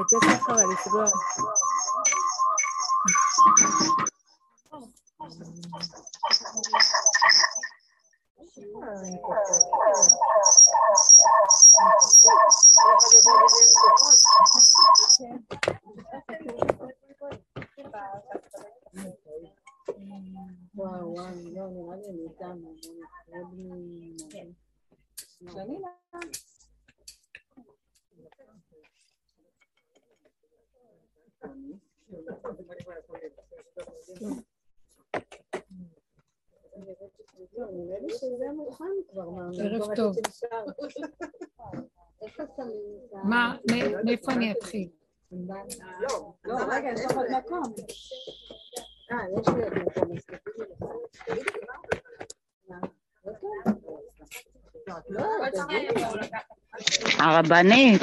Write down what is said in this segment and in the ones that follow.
את זה צריך אבל לסגור. וואו, וואו, לא, נראה לי אני איתם. ערב טוב. מה, מאיפה אני אתחיל? לא, רגע, יש לך עוד מקום. אה. הרבנית,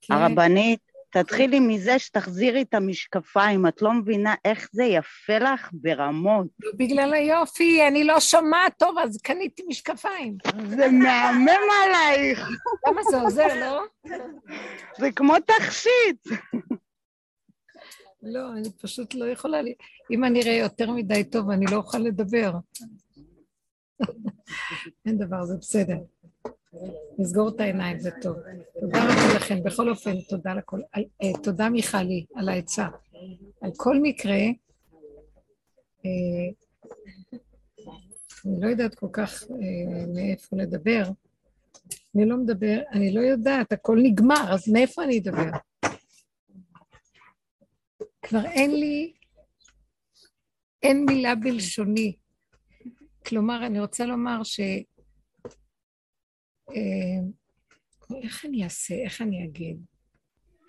כן. הרבנית, תתחילי מזה שתחזירי את המשקפיים, את לא מבינה איך זה יפה לך ברמות. בגלל היופי, אני לא שומעת טוב, אז קניתי משקפיים. זה מהמם עלייך, למה זה עוזר, לא? זה כמו תכשיט. לא, אני פשוט לא יכולה... ל- אם אני אראה יותר מדי טוב, אני לא אוכל לדבר. אין דבר, זה בסדר. נסגור את העיניים, זה טוב. תודה רבה לכם. בכל אופן, תודה לכל... על- אה, תודה מיכלי על העצה. על כל מקרה, אה, אני לא יודעת כל כך אה, מאיפה לדבר. אני לא מדבר, אני לא יודעת, הכל נגמר, אז מאיפה אני אדבר? כבר אין לי, אין מילה בלשוני. כלומר, אני רוצה לומר ש... אה, איך אני אעשה? איך אני אגיד?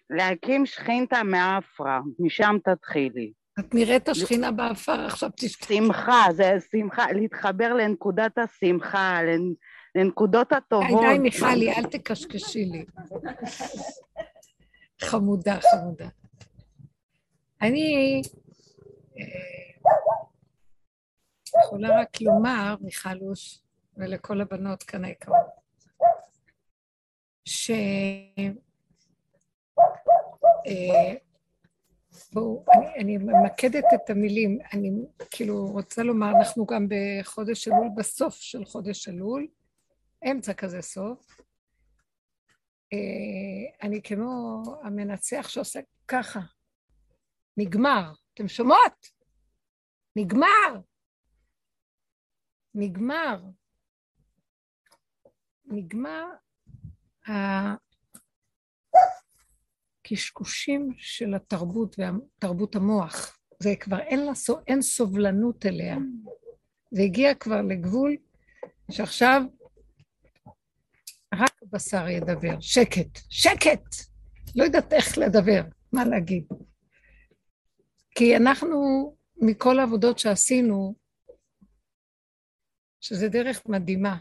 להקים שכינתא מעפרא, משם תתחילי. את נראית את השכינה בעפר, עכשיו תשכחי. שמחה, זה שמחה, להתחבר לנקודת השמחה, לנ- לנקודות הטובות. די, מיכלי, אל תקשקשי לי. חמודה, חמודה. אני אה, יכולה רק לומר, מיכלוש, ולכל הבנות כאן היקרות, ש... אה, בואו, אני, אני ממקדת את המילים, אני כאילו רוצה לומר, אנחנו גם בחודש אלול, בסוף של חודש אלול, אמצע כזה סוף. אה, אני כמו המנצח שעושה ככה, נגמר. אתם שומעות? נגמר. נגמר. נגמר הקשקושים של התרבות ותרבות המוח. זה כבר אין, לה, אין סובלנות אליה. זה הגיע כבר לגבול שעכשיו רק בשר ידבר. שקט, שקט! לא יודעת איך לדבר, מה להגיד. כי אנחנו, מכל העבודות שעשינו, שזה דרך מדהימה.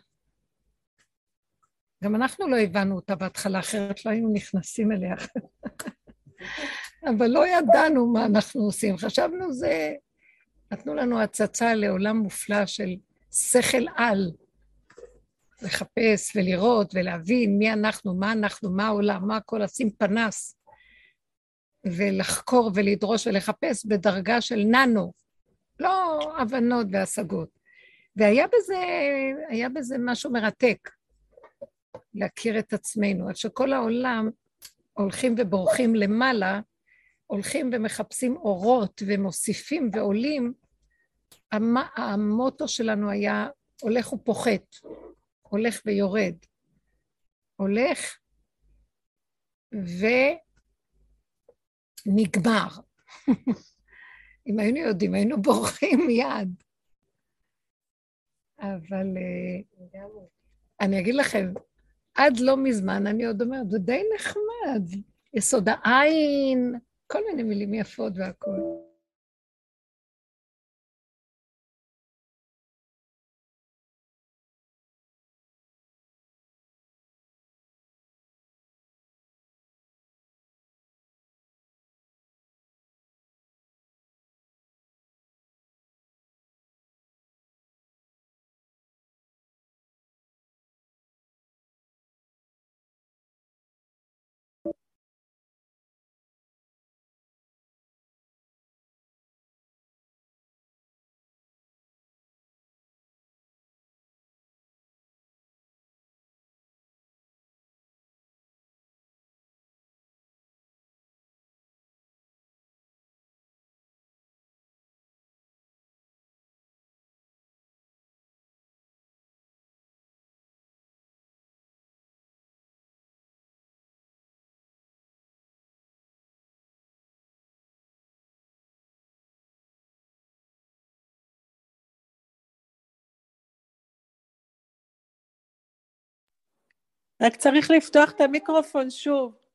גם אנחנו לא הבנו אותה בהתחלה, אחרת לא היינו נכנסים אליה. אבל לא ידענו מה אנחנו עושים. חשבנו זה... נתנו לנו הצצה לעולם מופלא של שכל על. לחפש ולראות ולהבין מי אנחנו, מה אנחנו, מה העולם, מה הכל, לשים פנס ולחקור ולדרוש ולחפש בדרגה של ננו, לא הבנות והשגות. והיה בזה, בזה משהו מרתק, להכיר את עצמנו, עד שכל העולם הולכים ובורחים למעלה, הולכים ומחפשים אורות ומוסיפים ועולים, המ- המוטו שלנו היה הולך ופוחת, הולך ויורד. הולך ונגמר. אם היינו יודעים, היינו בורחים מיד. אבל אה, אני אגיד לכם, עד לא מזמן אני עוד אומרת, זה די נחמד. יסוד העין, כל מיני מילים יפות והכול. רק צריך לפתוח את המיקרופון שוב.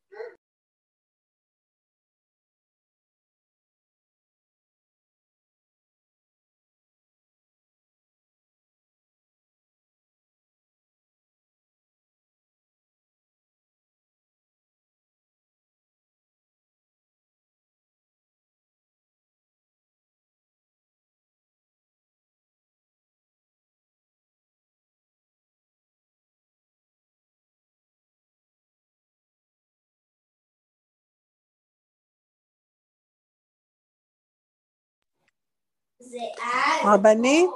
רבנית?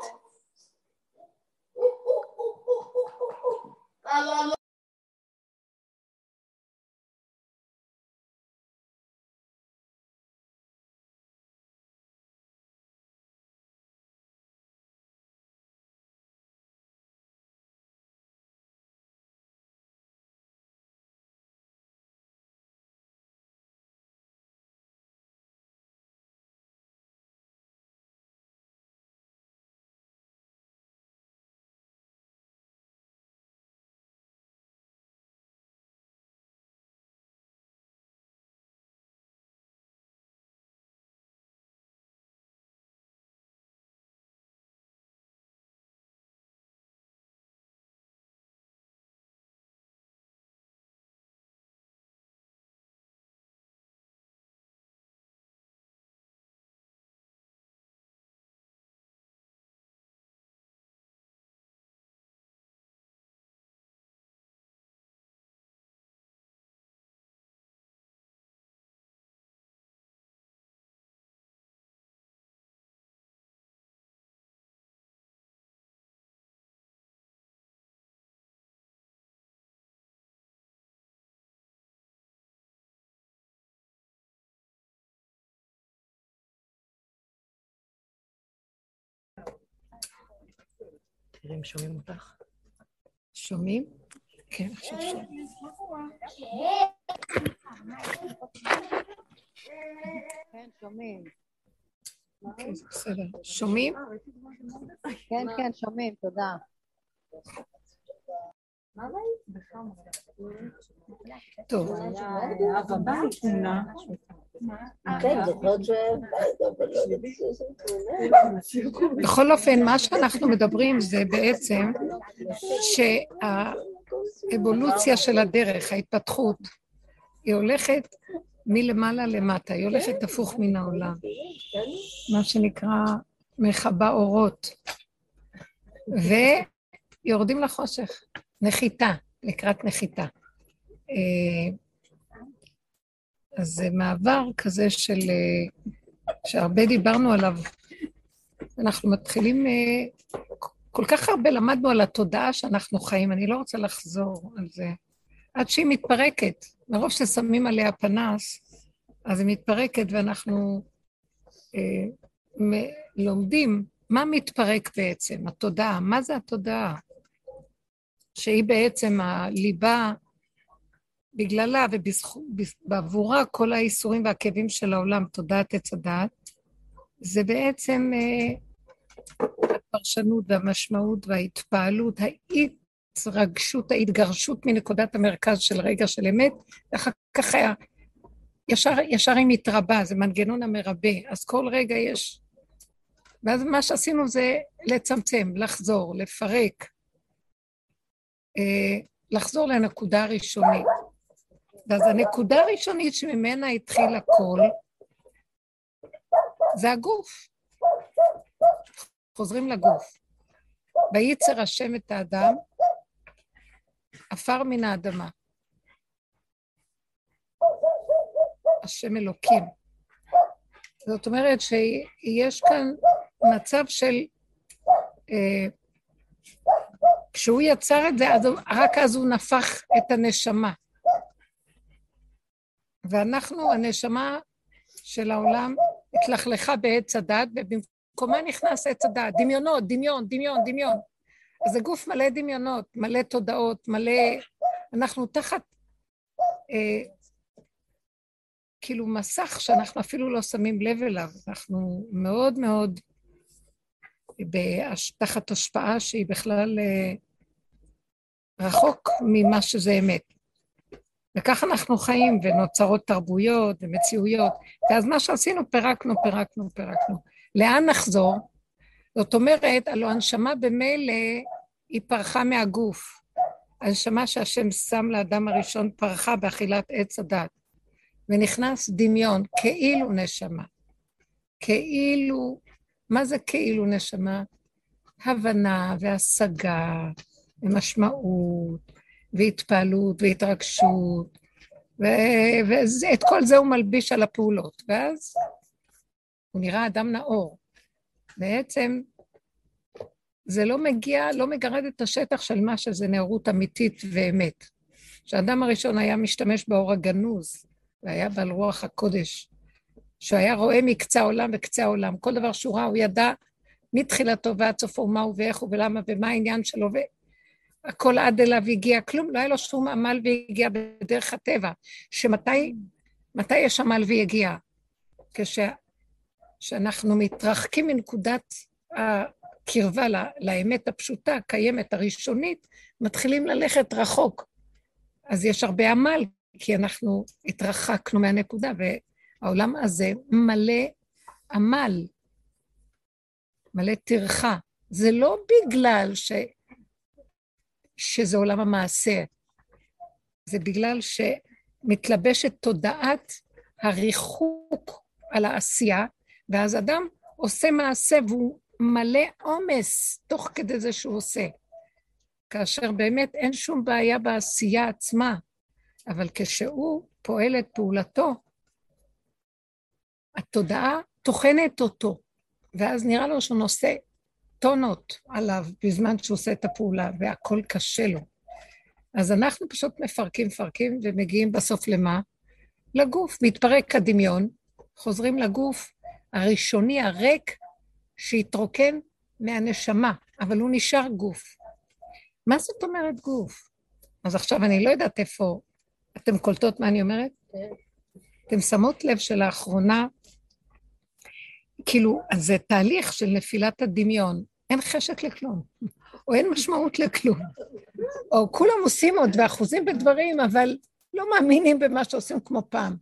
תראי אם שומעים אותך. שומעים? כן, עכשיו שומעים. כן, שומעים. אוקיי, בסדר. שומעים? כן, כן, שומעים, תודה. טוב. כן, זוכרות שהבית, אבל לא ידעתי שזה תמונה. בכל אופן, מה שאנחנו מדברים זה בעצם שהאבולוציה של הדרך, ההתפתחות, היא הולכת מלמעלה למטה, היא הולכת הפוך מן העולם. מה שנקרא מכבה אורות. ויורדים לחושך, נחיתה, לקראת נחיתה. אה, אז זה מעבר כזה של... אה, שהרבה דיברנו עליו. אנחנו מתחילים... אה, כל כך הרבה למדנו על התודעה שאנחנו חיים, אני לא רוצה לחזור על זה. עד שהיא מתפרקת. מרוב ששמים עליה פנס, אז היא מתפרקת ואנחנו אה, מ- לומדים מה מתפרק בעצם, התודעה, מה זה התודעה? שהיא בעצם הליבה, בגללה ובעבורה כל האיסורים והכאבים של העולם, תודעת עץ הדעת, זה בעצם אה, הפרשנות והמשמעות וההתפעלות, ההתרגשות, ההתגרשות מנקודת המרכז של רגע של אמת, ואחר כך היה, ישר, ישר היא מתרבה, זה מנגנון המרבה, אז כל רגע יש... ואז מה שעשינו זה לצמצם, לחזור, לפרק, לחזור לנקודה הראשונית. ואז הנקודה הראשונית שממנה התחיל הכל, זה הגוף. חוזרים לגוף. וייצר השם את האדם, עפר מן האדמה. השם אלוקים. זאת אומרת שיש כאן מצב של... אה, כשהוא יצר את זה, אז הוא, רק אז הוא נפח את הנשמה. ואנחנו, הנשמה של העולם, התלכלכה בעץ הדת, ובמקומה נכנס עץ הדת. דמיונות, דמיון, דמיון, דמיון. אז זה גוף מלא דמיונות, מלא תודעות, מלא... אנחנו תחת אה, כאילו מסך שאנחנו אפילו לא שמים לב אליו. אנחנו מאוד מאוד תחת השפעה שהיא בכלל... אה, רחוק ממה שזה אמת. וכך אנחנו חיים, ונוצרות תרבויות ומציאויות. ואז מה שעשינו, פירקנו, פירקנו, פירקנו. לאן נחזור? זאת אומרת, הלוא הנשמה במילא היא פרחה מהגוף. הנשמה שהשם שם לאדם הראשון פרחה באכילת עץ הדת. ונכנס דמיון, כאילו נשמה. כאילו, מה זה כאילו נשמה? הבנה והשגה ומשמעות והתפעלות והתרגשות, ואת כל זה הוא מלביש על הפעולות, ואז הוא נראה אדם נאור. בעצם זה לא מגיע, לא מגרד את השטח של מה שזה נאורות אמיתית ואמת. כשהאדם הראשון היה משתמש באור הגנוז, והיה בעל רוח הקודש, שהוא היה רואה מקצה העולם וקצה העולם, כל דבר שהוא ראה, הוא ידע מתחילתו ועד סופו מה הוא ואיך הוא ולמה ומה העניין שלו, והכל עד אליו הגיע, כלום, לא היה לו שום עמל והגיע בדרך הטבע, שמתי מתי יש עמל והגיע? כשאנחנו מתרחקים מנקודת הקרבה לאמת הפשוטה, הקיימת, הראשונית, מתחילים ללכת רחוק. אז יש הרבה עמל, כי אנחנו התרחקנו מהנקודה, והעולם הזה מלא עמל, מלא טרחה. זה לא בגלל ש... שזה עולם המעשה, זה בגלל שמתלבשת תודעת הריחוק על העשייה, ואז אדם עושה מעשה והוא מלא עומס תוך כדי זה שהוא עושה. כאשר באמת אין שום בעיה בעשייה עצמה, אבל כשהוא פועל את פעולתו, התודעה טוחנת אותו, ואז נראה לו שהוא נושא טונות עליו בזמן שהוא עושה את הפעולה, והכל קשה לו. אז אנחנו פשוט מפרקים, מפרקים, ומגיעים בסוף למה? לגוף. מתפרק הדמיון, חוזרים לגוף הראשוני, הריק, שהתרוקן מהנשמה, אבל הוא נשאר גוף. מה זאת אומרת גוף? אז עכשיו אני לא יודעת איפה אתם קולטות מה אני אומרת? כן. אתם שמות לב שלאחרונה, כאילו, אז זה תהליך של נפילת הדמיון. אין חשק לכלום, או אין משמעות לכלום. או כולם עושים עוד ואחוזים בדברים, אבל לא מאמינים במה שעושים כמו פעם.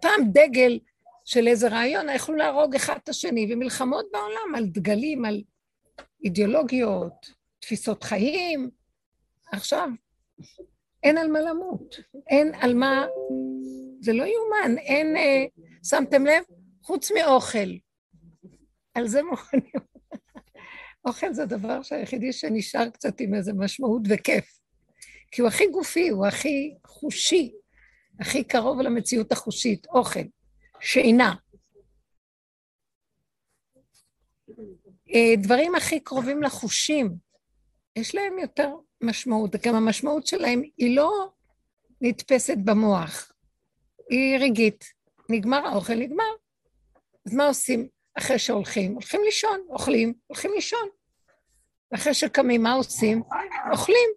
פעם דגל של איזה רעיון, יכלו להרוג אחד את השני, ומלחמות בעולם על דגלים, על אידיאולוגיות, תפיסות חיים. עכשיו, אין על מה למות, אין על מה... זה לא יאומן, אין... אה, שמתם לב? חוץ מאוכל. על זה מוכנים. אוכל זה הדבר היחידי שנשאר קצת עם איזה משמעות וכיף. כי הוא הכי גופי, הוא הכי חושי, הכי קרוב למציאות החושית, אוכל, שינה. אה, דברים הכי קרובים לחושים, יש להם יותר משמעות, גם המשמעות שלהם היא לא נתפסת במוח, היא רגעית. נגמר האוכל, נגמר. אז מה עושים אחרי שהולכים? הולכים לישון, אוכלים, הולכים לישון. ואחרי שקמים, מה עושים? אוכלים.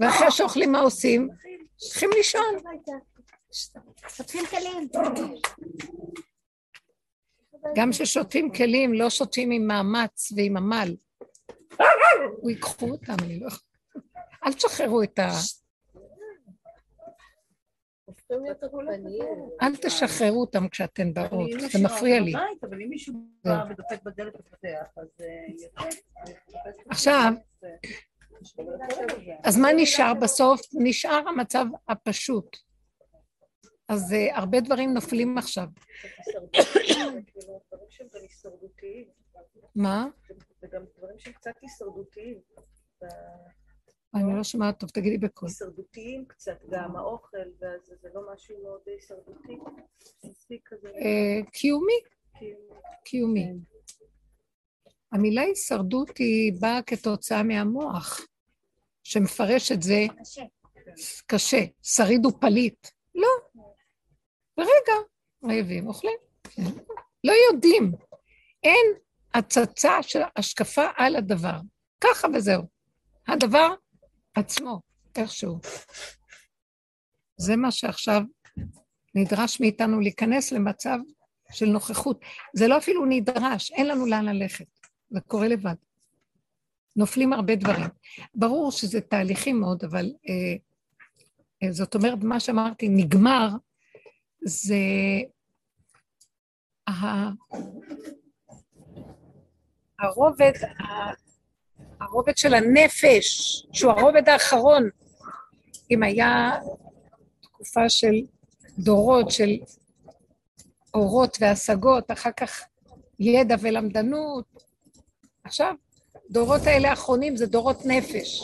ואחרי שאוכלים, מה עושים? הולכים לישון. שוטפים כלים. גם כששוטפים כלים, לא שוטפים עם מאמץ ועם עמל. הוא ייקחו אותם, אני לא יכולה. אל תשחררו את ה... אל תשחררו אותם כשאתן באות, זה מפריע לי. אבל אם מישהו בא ודופק בדלת ופותח, אז... אה, עכשיו, אז מה נשאר בסוף? נשאר המצב הפשוט. אז uh, הרבה דברים נופלים עכשיו. מה? זה גם דברים שהם קצת הישרדותיים. אני לא שומעת טוב, תגידי בקול. הישרדותיים קצת, גם האוכל, וזה לא משהו מאוד הישרדותי. אה, קיומי. קיומי. כן. המילה הישרדות היא באה כתוצאה מהמוח, שמפרש את זה קשה. שריד ופליט. לא. ורגע, רעבים, אוכלים. כן. לא יודעים. אין הצצה של השקפה על הדבר. ככה וזהו. הדבר עצמו, איכשהו. זה מה שעכשיו נדרש מאיתנו להיכנס למצב של נוכחות. זה לא אפילו נדרש, אין לנו לאן ללכת, זה קורה לבד. נופלים הרבה דברים. ברור שזה תהליכים מאוד, אבל אה, אה, זאת אומרת, מה שאמרתי, נגמר, זה. הרובד. הרובד של הנפש, שהוא הרובד האחרון. אם היה תקופה של דורות של אורות והשגות, אחר כך ידע ולמדנות, עכשיו, דורות האלה האחרונים זה דורות נפש.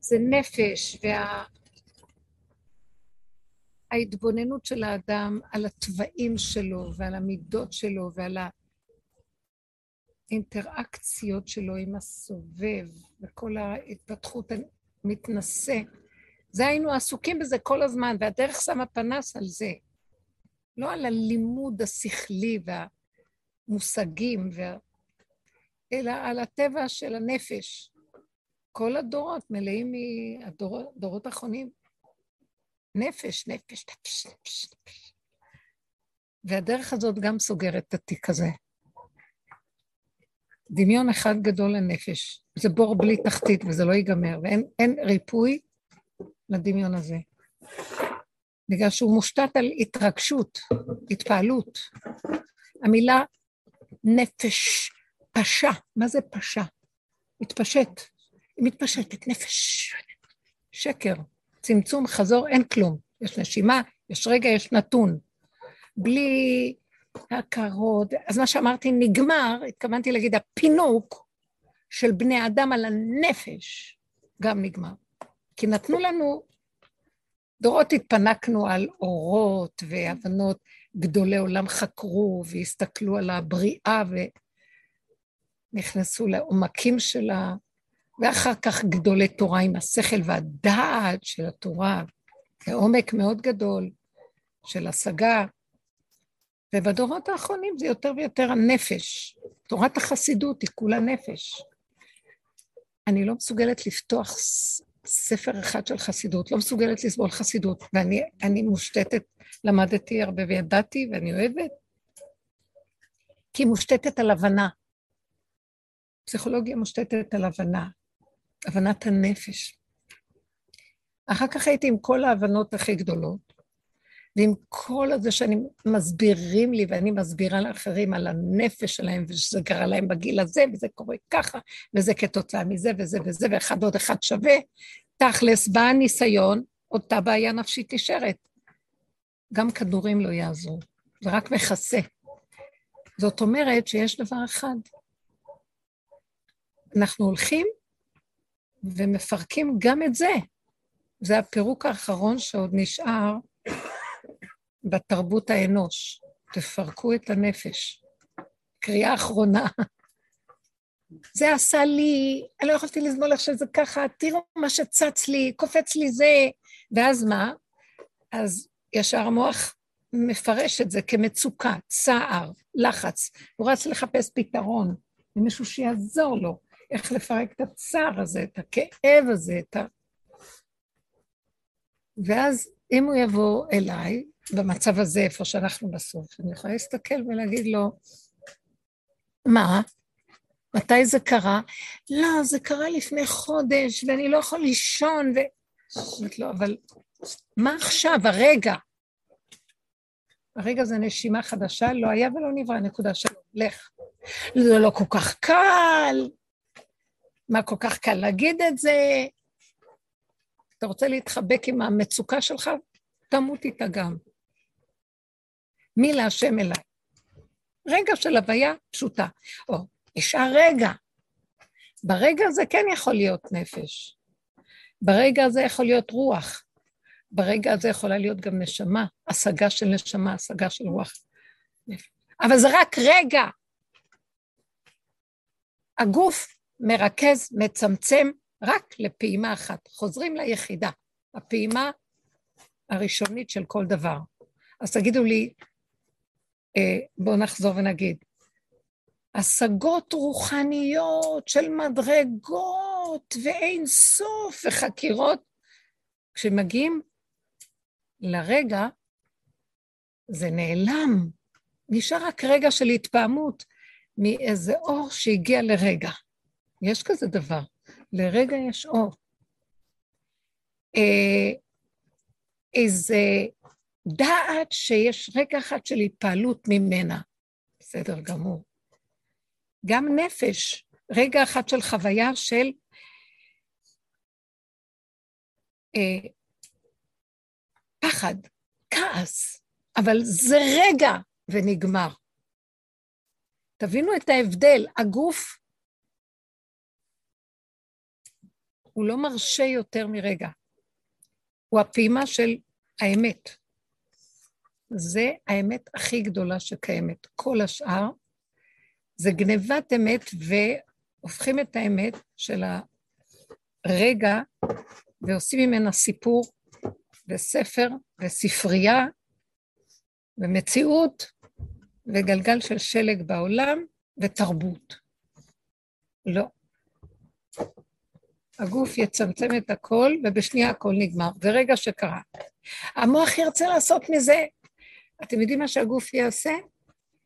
זה נפש, וה... ההתבוננות של האדם על התוואים שלו ועל המידות שלו ועל האינטראקציות שלו עם הסובב וכל ההתפתחות המתנשא. זה היינו עסוקים בזה כל הזמן, והדרך שמה פנס על זה. לא על הלימוד השכלי והמושגים, וה... אלא על הטבע של הנפש. כל הדורות מלאים מהדורות האחרונים נפש, נפש, נפש, נפש. והדרך הזאת גם סוגרת את התיק הזה. דמיון אחד גדול לנפש. זה בור בלי תחתית וזה לא ייגמר, ואין ריפוי לדמיון הזה. בגלל שהוא מושתת על התרגשות, התפעלות. המילה נפש, פשע, מה זה פשע? מתפשט. היא מתפשטת, נפש. שקר. צמצום, חזור, אין כלום. יש נשימה, יש רגע, יש נתון. בלי הכרות. אז מה שאמרתי נגמר, התכוונתי להגיד, הפינוק של בני אדם על הנפש גם נגמר. כי נתנו לנו, דורות התפנקנו על אורות והבנות, גדולי עולם חקרו והסתכלו על הבריאה ונכנסו לעומקים שלה, ואחר כך גדולי תורה עם השכל והדעת של התורה, זה עומק מאוד גדול של השגה. ובדורות האחרונים זה יותר ויותר הנפש. תורת החסידות היא כולה נפש. אני לא מסוגלת לפתוח ספר אחד של חסידות, לא מסוגלת לסבול חסידות, ואני מושתתת, למדתי הרבה וידעתי ואני אוהבת, כי היא מושתתת על הבנה. פסיכולוגיה מושתתת על הבנה. הבנת הנפש. אחר כך הייתי עם כל ההבנות הכי גדולות, ועם כל הזה שאני מסבירים לי, ואני מסבירה לאחרים על הנפש שלהם, ושזה קרה להם בגיל הזה, וזה קורה ככה, וזה כתוצאה מזה וזה וזה, ואחד עוד אחד שווה, תכלס, בא הניסיון, אותה בעיה נפשית נשארת. גם כדורים לא יעזרו, זה רק מכסה. זאת אומרת שיש דבר אחד, אנחנו הולכים ומפרקים גם את זה. זה הפירוק האחרון שעוד נשאר בתרבות האנוש. תפרקו את הנפש. קריאה אחרונה. זה עשה לי, אני לא יכולתי לסבול איך שזה ככה, תראו מה שצץ לי, קופץ לי זה, ואז מה? אז ישר המוח מפרש את זה כמצוקה, צער, לחץ. הוא רץ לחפש פתרון, ומישהו שיעזור לו. איך לפרק את הצער הזה, את הכאב הזה, את ה... ואז אם הוא יבוא אליי, במצב הזה, איפה שאנחנו בסוף, אני יכולה להסתכל ולהגיד לו, מה? מתי זה קרה? לא, זה קרה לפני חודש, ואני לא יכול לישון, ו... אומרת לו, אבל מה עכשיו, הרגע? הרגע זה נשימה חדשה, לא היה ולא נברא, נקודה שלו, לך. זה לא כל כך קל, מה כל כך קל להגיד את זה? אתה רוצה להתחבק עם המצוקה שלך? תמות איתה גם. מי להשם אליי. רגע של הוויה פשוטה. או, נשאר רגע. ברגע הזה כן יכול להיות נפש. ברגע הזה יכול להיות רוח. ברגע הזה יכולה להיות גם נשמה, השגה של נשמה, השגה של רוח. אבל זה רק רגע. הגוף מרכז, מצמצם רק לפעימה אחת. חוזרים ליחידה, הפעימה הראשונית של כל דבר. אז תגידו לי, בואו נחזור ונגיד, השגות רוחניות של מדרגות ואין סוף וחקירות, כשמגיעים לרגע, זה נעלם. נשאר רק רגע של התפעמות מאיזה אור שהגיע לרגע. יש כזה דבר. לרגע יש אור. אה, איזה דעת שיש רגע אחד של התפעלות ממנה. בסדר גמור. גם נפש, רגע אחד של חוויה של אה, פחד, כעס, אבל זה רגע ונגמר. תבינו את ההבדל, הגוף הוא לא מרשה יותר מרגע, הוא הפעימה של האמת. זה האמת הכי גדולה שקיימת. כל השאר זה גנבת אמת והופכים את האמת של הרגע ועושים ממנה סיפור וספר וספרייה ומציאות וגלגל של שלג בעולם ותרבות. לא. הגוף יצמצם את הכל, ובשנייה הכל נגמר. זה רגע שקרה. המוח ירצה לעשות מזה. אתם יודעים מה שהגוף יעשה?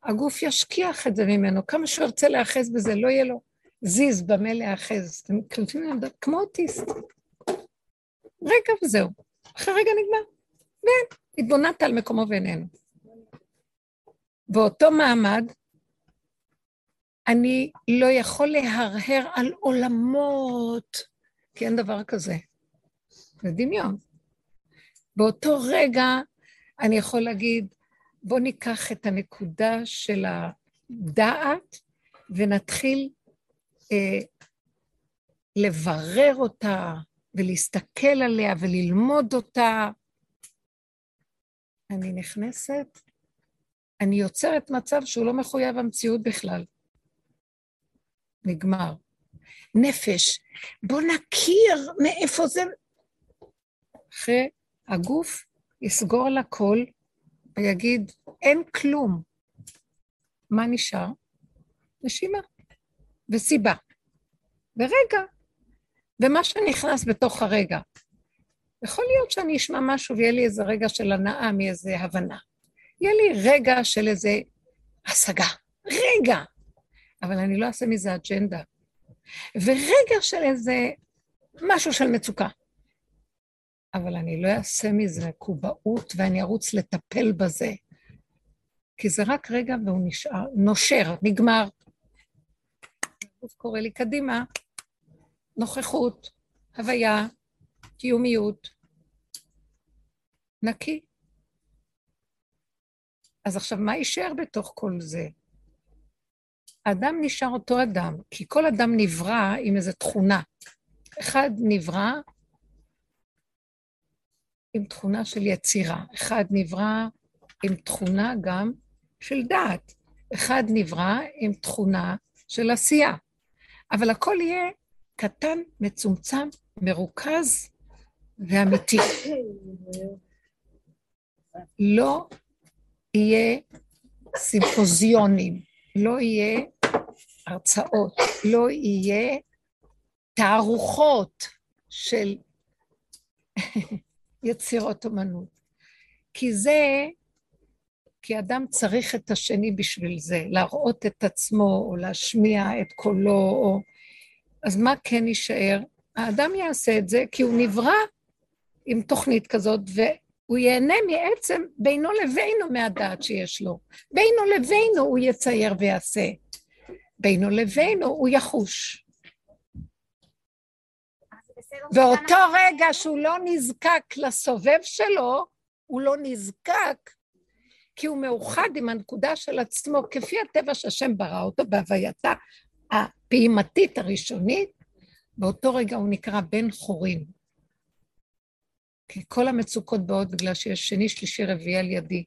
הגוף ישכיח את זה ממנו. כמה שהוא ירצה להיאחז בזה, לא יהיה לו זיז במה להיאחז. אתם קולטים לעמדה? כמו אוטיסט. רגע וזהו. אחרי רגע נגמר. ואין, התבוננת על מקומו ואיננו. באותו מעמד, אני לא יכול להרהר על עולמות, כי אין דבר כזה. זה דמיון. באותו רגע אני יכול להגיד, בואו ניקח את הנקודה של הדעת ונתחיל אה, לברר אותה ולהסתכל עליה וללמוד אותה. אני נכנסת, אני יוצרת מצב שהוא לא מחויב המציאות בכלל. נגמר. נפש, בוא נכיר מאיפה זה... אחרי הגוף יסגור על הכל ויגיד, אין כלום. מה נשאר? נשימה וסיבה. ורגע, ומה שנכנס בתוך הרגע. יכול להיות שאני אשמע משהו ויהיה לי איזה רגע של הנאה מאיזה הבנה. יהיה לי רגע של איזה השגה. רגע. אבל אני לא אעשה מזה אג'נדה. ורגע של איזה משהו של מצוקה. אבל אני לא אעשה מזה מקובעות ואני ארוץ לטפל בזה. כי זה רק רגע והוא נשאר, נושר, נגמר. הגוף קורא לי קדימה, נוכחות, הוויה, קיומיות, נקי. אז עכשיו, מה יישאר בתוך כל זה? האדם נשאר אותו אדם, כי כל אדם נברא עם איזו תכונה. אחד נברא עם תכונה של יצירה, אחד נברא עם תכונה גם של דעת, אחד נברא עם תכונה של עשייה. אבל הכל יהיה קטן, מצומצם, מרוכז ואמיתי. לא יהיה סימפוזיונים, לא יהיה הרצאות, לא יהיה תערוכות של יצירות אומנות. כי זה, כי אדם צריך את השני בשביל זה, להראות את עצמו, או להשמיע את קולו, או... אז מה כן יישאר? האדם יעשה את זה כי הוא נברא עם תוכנית כזאת, והוא ייהנה מעצם בינו לבינו מהדעת שיש לו. בינו לבינו הוא יצייר ויעשה. בינו לבינו הוא יחוש. ואותו רגע שהוא לא נזקק לסובב שלו, הוא לא נזקק כי הוא מאוחד עם הנקודה של עצמו, כפי הטבע שהשם ברא אותו בהווייתה הפעימתית הראשונית, באותו רגע הוא נקרא בן חורים. כי כל המצוקות באות בגלל שיש שני, שלישי, רביעי על ידי.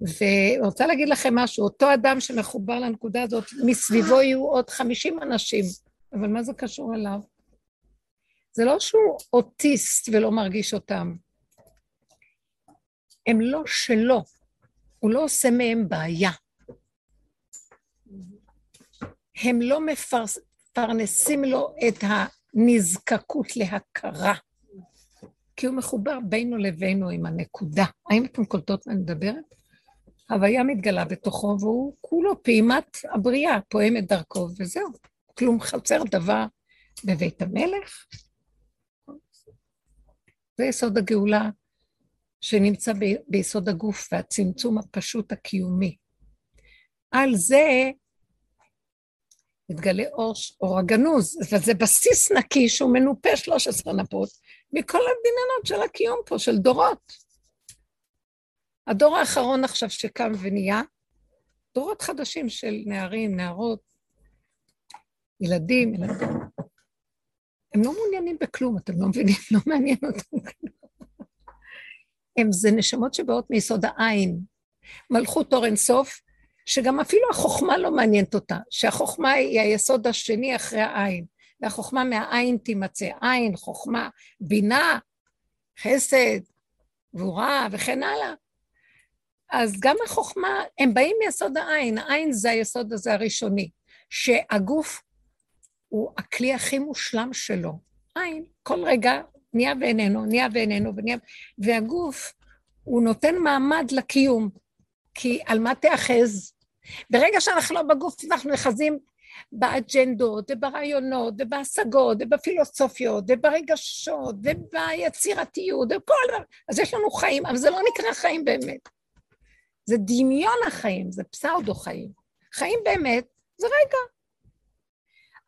ורוצה להגיד לכם משהו, אותו אדם שמחובר לנקודה הזאת, מסביבו יהיו עוד 50 אנשים, אבל מה זה קשור אליו? זה לא שהוא אוטיסט ולא מרגיש אותם. הם לא שלו, הוא לא עושה מהם בעיה. הם לא מפרנסים לו את הנזקקות להכרה, כי הוא מחובר בינו לבינו עם הנקודה. האם אתם קולטות מה אני מדברת? הוויה מתגלה בתוכו, והוא כולו פעימת הבריאה, פועם את דרכו, וזהו. כלום חסר דבר בבית המלך. זה יסוד הגאולה שנמצא ביסוד הגוף והצמצום הפשוט הקיומי. על זה מתגלה אור, אור הגנוז, וזה בסיס נקי שהוא מנופה 13 נפות מכל הדמיונות של הקיום פה, של דורות. הדור האחרון עכשיו שקם ונהיה, דורות חדשים של נערים, נערות, ילדים, ילדים. הם לא מעוניינים בכלום, אתם לא מבינים? לא מעניין אותם כלום. זה נשמות שבאות מיסוד העין. מלכות אור אינסוף, שגם אפילו החוכמה לא מעניינת אותה, שהחוכמה היא היסוד השני אחרי העין, והחוכמה מהעין תימצא. עין, חוכמה, בינה, חסד, גבורה וכן הלאה. אז גם החוכמה, הם באים מיסוד העין, העין זה היסוד הזה הראשוני, שהגוף הוא הכלי הכי מושלם שלו. עין, כל רגע נהיה ואיננו, נהיה ואיננו, ונהיה... והגוף, הוא נותן מעמד לקיום, כי על מה תאחז? ברגע שאנחנו לא בגוף, אנחנו נאחזים באג'נדות, וברעיונות, ובהשגות, ובפילוסופיות, וברגשות, וביצירתיות, וכל דבר. אז יש לנו חיים, אבל זה לא נקרא חיים באמת. זה דמיון החיים, זה פסאודו חיים. חיים באמת זה רגע.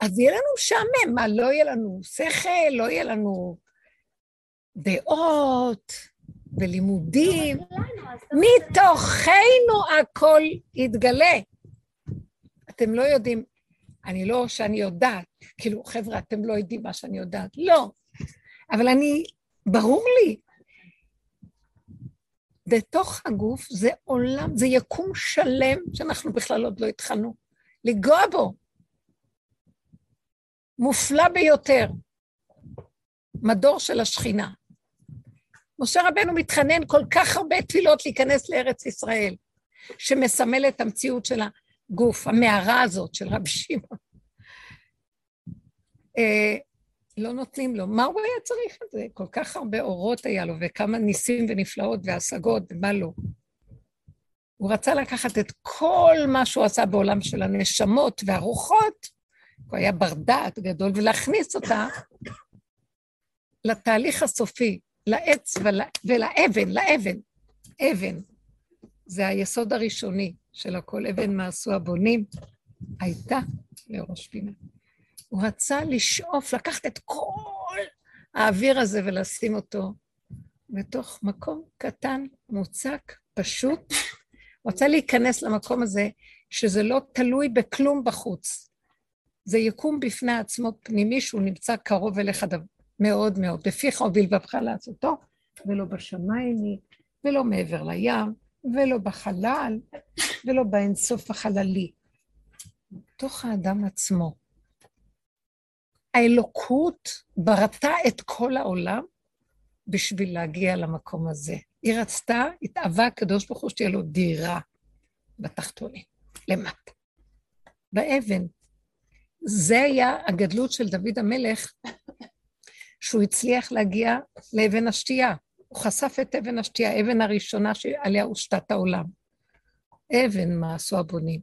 אז יהיה לנו משעמם, מה, לא יהיה לנו שכל, לא יהיה לנו דעות ולימודים. מתוכנו הכל יתגלה. אתם לא יודעים, אני לא שאני יודעת, כאילו, חבר'ה, אתם לא יודעים מה שאני יודעת. לא. אבל אני, ברור לי, בתוך הגוף זה עולם, זה יקום שלם שאנחנו בכלל עוד לא התחלנו לנגוע בו. מופלא ביותר. מדור של השכינה. משה רבנו מתחנן כל כך הרבה תפילות להיכנס לארץ ישראל, שמסמל את המציאות של הגוף, המערה הזאת של רבי שמעון. אה, לא נותנים לו. מה הוא היה צריך את זה? כל כך הרבה אורות היה לו, וכמה ניסים ונפלאות והשגות, ומה לא. הוא רצה לקחת את כל מה שהוא עשה בעולם של הנשמות והרוחות, הוא היה בר דעת גדול, ולהכניס אותה לתהליך הסופי, לעץ ול, ולאבן, לאבן. אבן. זה היסוד הראשוני של הכל. אבן מעשו הבונים, הייתה לראש פינה. הוא רצה לשאוף, לקחת את כל האוויר הזה ולשים אותו בתוך מקום קטן, מוצק, פשוט. הוא רצה להיכנס למקום הזה, שזה לא תלוי בכלום בחוץ. זה יקום בפני עצמו פנימי שהוא נמצא קרוב אליך מאוד מאוד. בפיך ובלבבך לעשותו, ולא בשמיים היא, ולא מעבר לים, ולא בחלל, ולא באינסוף החללי. בתוך האדם עצמו. האלוקות בראתה את כל העולם בשביל להגיע למקום הזה. היא רצתה, התאווה הקדוש ברוך הוא שתהיה לו דירה בתחתונים, למטה. באבן. זה היה הגדלות של דוד המלך, שהוא הצליח להגיע לאבן השתייה. הוא חשף את אבן השתייה, האבן הראשונה שעליה הושתת העולם. אבן מה עשו הבונים.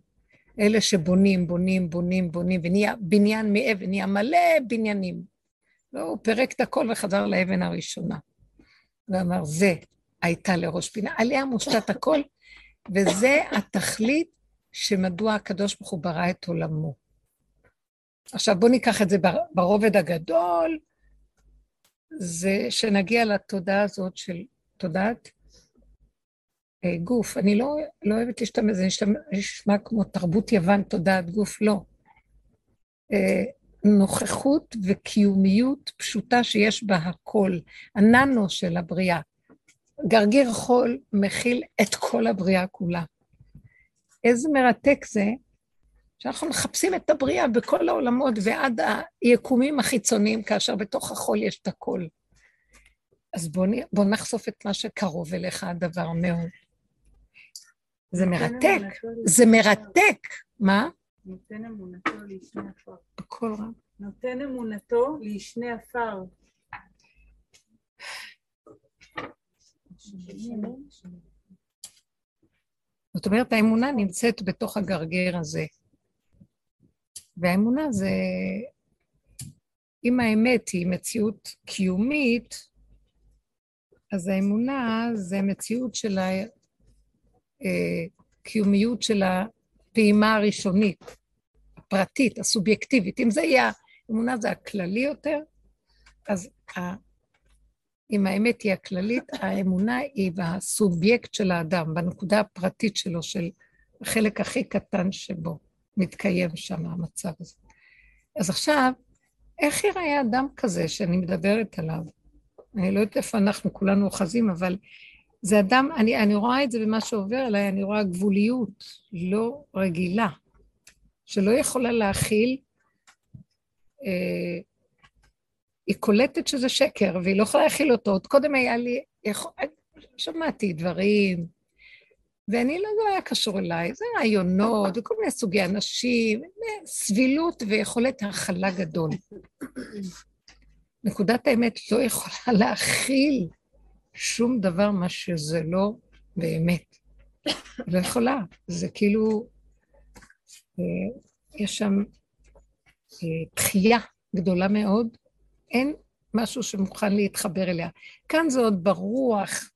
אלה שבונים, בונים, בונים, בונים, ונהיה בניין מאבן, נהיה מלא בניינים. והוא פירק את הכל וחזר לאבן הראשונה. ואמר, זה הייתה לראש פינה. עליה מושתת הכל, וזה התכלית שמדוע הקדוש ברוך הוא ברא את עולמו. עכשיו בואו ניקח את זה ברובד הגדול, זה שנגיע לתודעה הזאת של תודעת אה, גוף. אני לא, לא אוהבת להשתמש, זה נשמע כמו תרבות יוון, תודעת גוף, לא. אה, נוכחות וקיומיות פשוטה שיש בה הכל, הננו של הבריאה. גרגיר חול מכיל את כל הבריאה כולה. איזה מרתק זה שאנחנו מחפשים את הבריאה בכל העולמות ועד היקומים החיצוניים, כאשר בתוך החול יש את הכל. אז בואו בוא נחשוף את מה שקרוב אליך הדבר מאוד. זה מרתק, זה מרתק. מה? נותן אמונתו לישני עפר. בקול רם. נותן אמונתו לישני עפר. זאת אומרת, האמונה נמצאת בתוך הגרגר הזה. והאמונה זה, אם האמת היא מציאות קיומית, אז האמונה זה מציאות של הקיומיות של הפעימה הראשונית, הפרטית, הסובייקטיבית. אם זה יהיה, האמונה זה הכללי יותר, אז. אם האמת היא הכללית, האמונה היא בסובייקט של האדם, בנקודה הפרטית שלו, של החלק הכי קטן שבו מתקיים שם המצב הזה. אז עכשיו, איך יראה אדם כזה שאני מדברת עליו? אני לא יודעת איפה אנחנו כולנו אוחזים, אבל זה אדם, אני, אני רואה את זה במה שעובר עליי, אני רואה גבוליות לא רגילה, שלא יכולה להכיל, אה, היא קולטת שזה שקר, והיא לא יכולה להכיל אותו. עוד קודם היה לי, יכול, שמעתי דברים, ואני לא, לא היה קשור אליי, זה רעיונות וכל מיני סוגי אנשים, סבילות ויכולת הכלה גדול. נקודת האמת לא יכולה להכיל שום דבר מה שזה לא באמת. לא יכולה. זה כאילו, אה, יש שם דחייה אה, גדולה מאוד, אין משהו שמוכן להתחבר אליה. כאן זה עוד ברוח,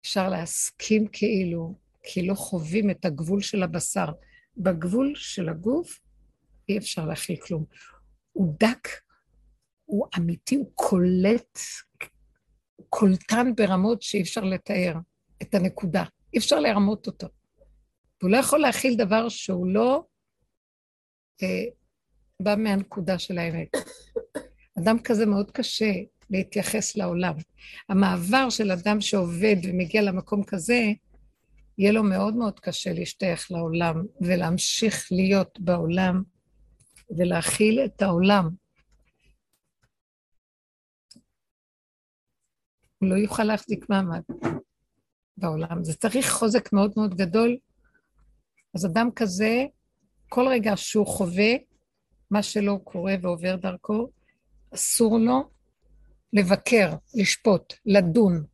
אפשר להסכים כאילו, כי לא חווים את הגבול של הבשר. בגבול של הגוף אי אפשר להכיל כלום. הוא דק, הוא אמיתי, הוא קולט, קולטן ברמות שאי אפשר לתאר את הנקודה. אי אפשר לרמות אותו. והוא לא יכול להכיל דבר שהוא לא אה, בא מהנקודה של האמת. אדם כזה מאוד קשה להתייחס לעולם. המעבר של אדם שעובד ומגיע למקום כזה, יהיה לו מאוד מאוד קשה להשתייך לעולם ולהמשיך להיות בעולם ולהכיל את העולם. הוא לא יוכל להחזיק מעמד בעולם. זה צריך חוזק מאוד מאוד גדול. אז אדם כזה, כל רגע שהוא חווה, מה שלא קורה ועובר דרכו, אסור לו לבקר, לשפוט, לדון.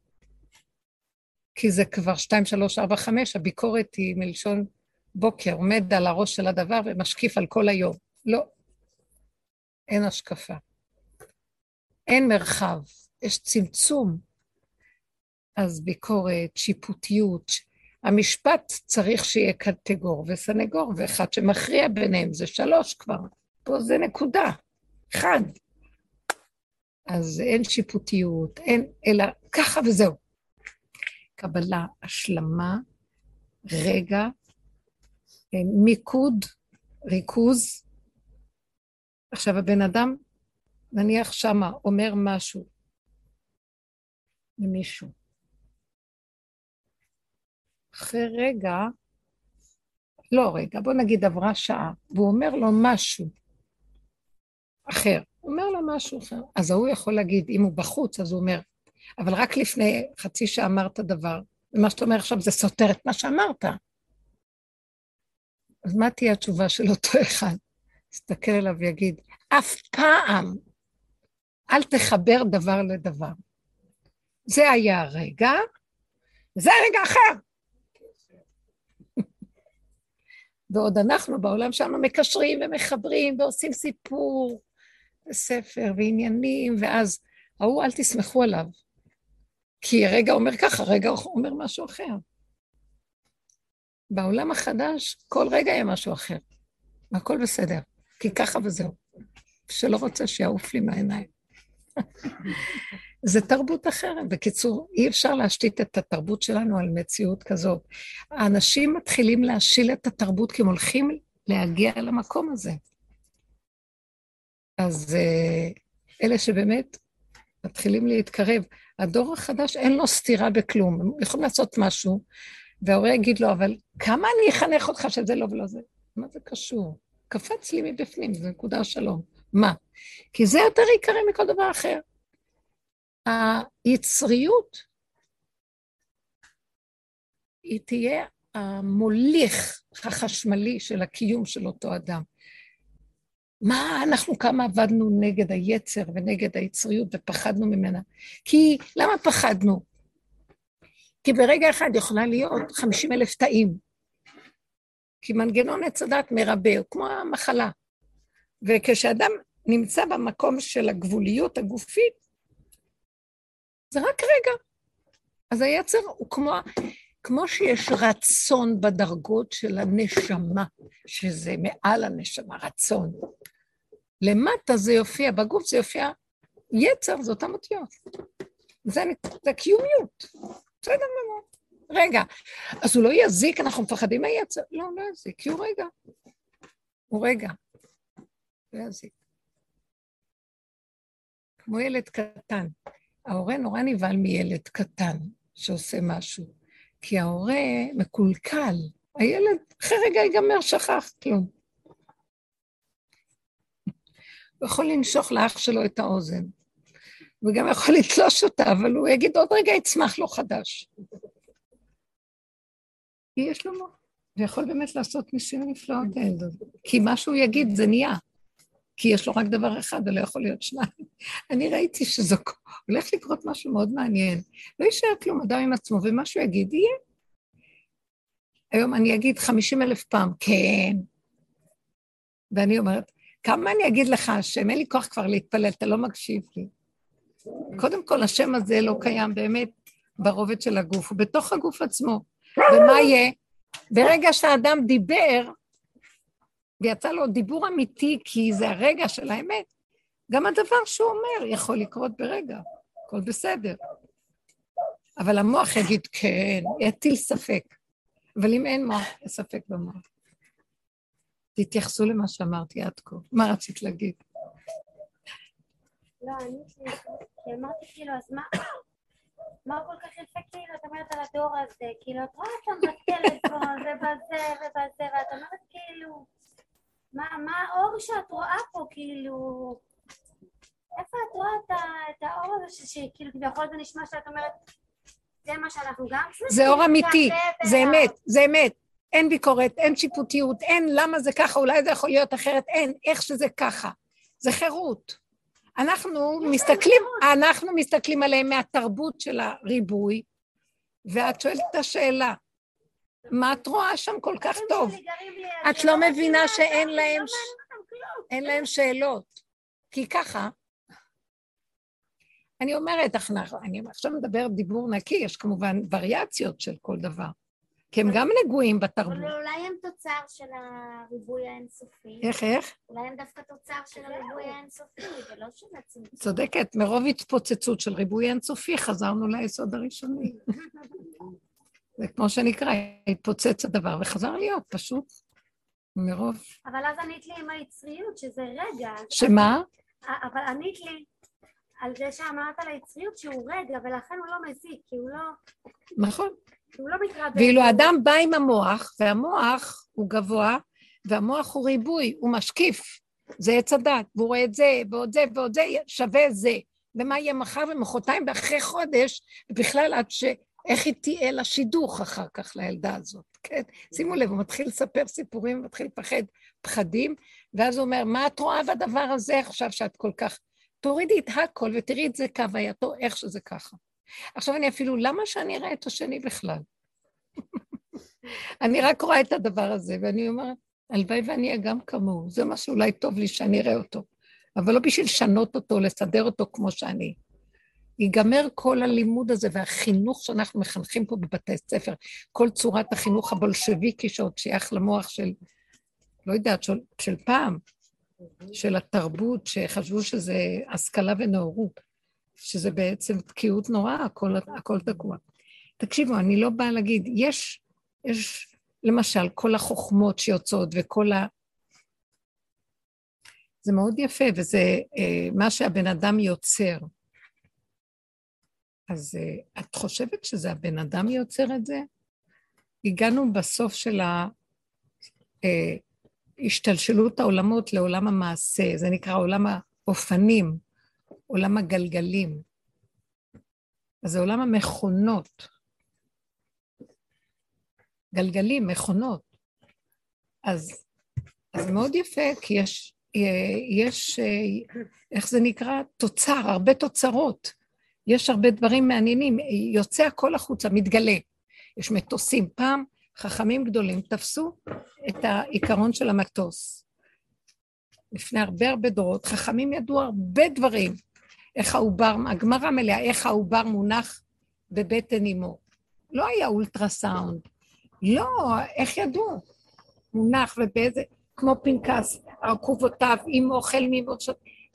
כי זה כבר שתיים, שלוש, ארבע, חמש, הביקורת היא מלשון בוקר, עומד על הראש של הדבר ומשקיף על כל היום. לא, אין השקפה. אין מרחב, יש צמצום. אז ביקורת, שיפוטיות, המשפט צריך שיהיה קטגור וסנגור, ואחד שמכריע ביניהם, זה שלוש כבר. פה זה נקודה, אחד. אז אין שיפוטיות, אין, אלא ככה וזהו. קבלה, השלמה, רגע, מיקוד, ריכוז. עכשיו, הבן אדם, נניח שמה, אומר משהו למישהו. אחרי רגע, לא רגע, בוא נגיד עברה שעה, והוא אומר לו משהו אחר. אומר לו משהו אחר. אז ההוא יכול להגיד, אם הוא בחוץ, אז הוא אומר, אבל רק לפני חצי שעה אמרת דבר, ומה שאתה אומר עכשיו זה סותר את מה שאמרת. אז מה תהיה התשובה של אותו אחד? תסתכל עליו ויגיד, אף פעם אל תחבר דבר לדבר. זה היה הרגע, זה הרגע אחר. ועוד אנחנו בעולם שלנו מקשרים ומחברים ועושים סיפור ספר ועניינים, ואז ההוא, אל תסמכו עליו. כי רגע אומר ככה, רגע אומר משהו אחר. בעולם החדש, כל רגע יהיה משהו אחר. והכל בסדר, כי ככה וזהו. שלא רוצה שיעוף לי מהעיניים. זה תרבות אחרת. בקיצור, אי אפשר להשתית את התרבות שלנו על מציאות כזאת. האנשים מתחילים להשיל את התרבות כי הם הולכים להגיע למקום הזה. אז אה, אלה שבאמת מתחילים להתקרב, הדור החדש אין לו סתירה בכלום, הם יכולים לעשות משהו, וההורה יגיד לו, אבל כמה אני אחנך אותך שזה לא ולא זה? מה זה קשור? קפץ לי מבפנים, זה נקודה שלום. מה? כי זה יותר עיקרי מכל דבר אחר. היצריות, היא תהיה המוליך החשמלי של הקיום של אותו אדם. מה אנחנו כמה עבדנו נגד היצר ונגד היצריות ופחדנו ממנה? כי, למה פחדנו? כי ברגע אחד יכולה להיות 50 אלף תאים. כי מנגנון עץ הדת מרבה, הוא כמו המחלה. וכשאדם נמצא במקום של הגבוליות הגופית, זה רק רגע. אז היצר הוא כמו, כמו שיש רצון בדרגות של הנשמה, שזה מעל הנשמה, רצון. למטה זה יופיע, בגוף זה יופיע, יצר זה אותם אותיות. זה, זה קיומיות. בסדר גמור. רגע, אז הוא לא יזיק, אנחנו מפחדים מהיצר? לא, לא יזיק, כי הוא רגע. הוא רגע. לא יזיק. כמו ילד קטן. ההורה נורא נבהל מילד קטן שעושה משהו, כי ההורה מקולקל. הילד אחרי רגע ייגמר, שכח כלום. הוא יכול לנשוך לאח שלו את האוזן, וגם יכול לתלוש אותה, אבל הוא יגיד עוד רגע יצמח לו חדש. כי יש לו מוח. ויכול באמת לעשות ניסים נפלאות האלה. כי מה שהוא יגיד זה נהיה. כי יש לו רק דבר אחד ולא יכול להיות שניים. אני ראיתי שזה הולך לקרות משהו מאוד מעניין. לא יישאר כלום, אדם עם עצמו, ומה שהוא יגיד, יהיה. היום אני אגיד חמישים אלף פעם, כן. ואני אומרת, כמה אני אגיד לך, השם, אין לי כוח כבר להתפלל, אתה לא מקשיב לי. קודם כל, השם הזה לא קיים באמת ברובד של הגוף, הוא בתוך הגוף עצמו. ומה יהיה? ברגע שהאדם דיבר, ויצא לו דיבור אמיתי, כי זה הרגע של האמת, גם הדבר שהוא אומר יכול לקרות ברגע, הכל בסדר. אבל המוח יגיד כן, יטיל ספק. אבל אם אין מוח, יש ספק במוח. תתייחסו למה שאמרתי עד כה. מה רצית להגיד? לא, אני אמרתי כאילו, אז מה, מה כל כך יפה כאילו, את אומרת על הדור הזה, כאילו, את רואה אותם בטלפון ובזה ובזה, ואת אומרת כאילו, מה, מה האור שאת רואה פה, כאילו, איפה את רואה את, את האור הזה, שכאילו כביכול זה נשמע שאת אומרת, זה מה שאנחנו גם צריכים? זה אור אמיתי, זה אמת, זה אמת. אין ביקורת, אין שיפוטיות, אין למה זה ככה, אולי זה יכול להיות אחרת, אין, איך שזה ככה. זה חירות. אנחנו מסתכלים, אנחנו מסתכלים עליהם מהתרבות של הריבוי, ואת שואלת את השאלה, מה את רואה שם כל כך טוב? את לא מבינה שאין להם, אין להם שאלות, כי ככה, אני אומרת, אני עכשיו מדברת דיבור נקי, יש כמובן וריאציות של כל דבר. כי הם גם נגועים בתרבות. אבל אולי הם תוצר של הריבוי האינסופי. איך, איך? אולי הם דווקא תוצר של הריבוי האינסופי, ולא של הצמצום. צודקת, מרוב התפוצצות של ריבוי אינסופי חזרנו ליסוד הראשוני. זה כמו שנקרא, התפוצץ הדבר וחזר להיות, פשוט, מרוב... אבל אז ענית לי עם היצריות, שזה רגע. שמה? אבל ענית לי על זה שאמרת על היצריות שהוא רגע, ולכן הוא לא מזיק, כי הוא לא... נכון. לא. ואילו האדם בא עם המוח, והמוח הוא גבוה, והמוח הוא ריבוי, הוא משקיף. זה עץ הדת, והוא רואה את זה, ועוד זה, ועוד זה, שווה זה. ומה יהיה מחר ומחרתיים, ואחרי חודש, ובכלל עד ש... איך היא תהיה לה שידוך אחר כך לילדה הזאת, כן? שימו לב, הוא מתחיל לספר סיפורים, מתחיל לפחד פחדים, ואז הוא אומר, מה את רואה בדבר הזה עכשיו שאת כל כך... תורידי את הכל ותראי את זה כהווייתו, איך שזה ככה. עכשיו אני אפילו, למה שאני אראה את השני בכלל? אני רק רואה את הדבר הזה, ואני אומרת, הלוואי ואני אהיה גם כמוהו, זה מה שאולי טוב לי שאני אראה אותו, אבל לא בשביל לשנות אותו, לסדר אותו כמו שאני. ייגמר כל הלימוד הזה והחינוך שאנחנו מחנכים פה בבתי ספר, כל צורת החינוך הבולשביקי שעוד שייך למוח של, לא יודעת, של, של פעם, של התרבות, שחשבו שזה השכלה ונאורות. שזה בעצם תקיעות נוראה, הכל, הכל תקוע. תקשיבו, אני לא באה להגיד, יש, יש למשל כל החוכמות שיוצאות וכל ה... זה מאוד יפה, וזה אה, מה שהבן אדם יוצר. אז אה, את חושבת שזה הבן אדם יוצר את זה? הגענו בסוף של אה, השתלשלות העולמות לעולם המעשה, זה נקרא עולם האופנים. עולם הגלגלים. אז זה עולם המכונות. גלגלים, מכונות. אז, אז מאוד יפה, כי יש, יש, איך זה נקרא? תוצר, הרבה תוצרות. יש הרבה דברים מעניינים, יוצא הכל החוצה, מתגלה. יש מטוסים. פעם חכמים גדולים תפסו את העיקרון של המטוס. לפני הרבה הרבה דורות, חכמים ידעו הרבה דברים. איך העובר, הגמרא מלאה, איך העובר מונח בבטן אמו. לא היה אולטרסאונד. לא, איך ידעו? מונח ובאיזה, כמו פנקס, עקובותיו, עם אוכל מאמו,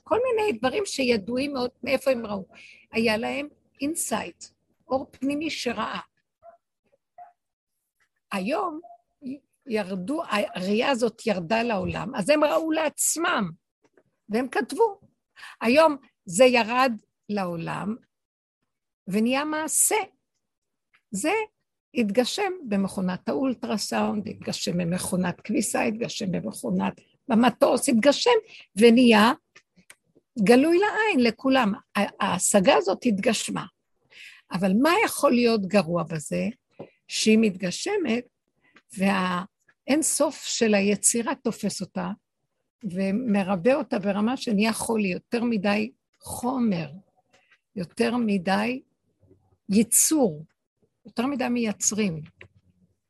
כל מיני דברים שידועים מאוד, מאיפה הם ראו. היה להם insight, אור פנימי שראה. היום ירדו, הראייה הזאת ירדה לעולם, אז הם ראו לעצמם, והם כתבו. היום זה ירד לעולם ונהיה מעשה. זה התגשם במכונת האולטרסאונד, התגשם במכונת כביסה, התגשם במכונת, במטוס, התגשם ונהיה גלוי לעין לכולם. ההשגה הזאת התגשמה. אבל מה יכול להיות גרוע בזה? שהיא מתגשמת והאין סוף של היצירה תופס אותה ומרבה אותה ברמה שנהיה חולי, יותר מדי חומר, יותר מדי ייצור, יותר מדי מייצרים,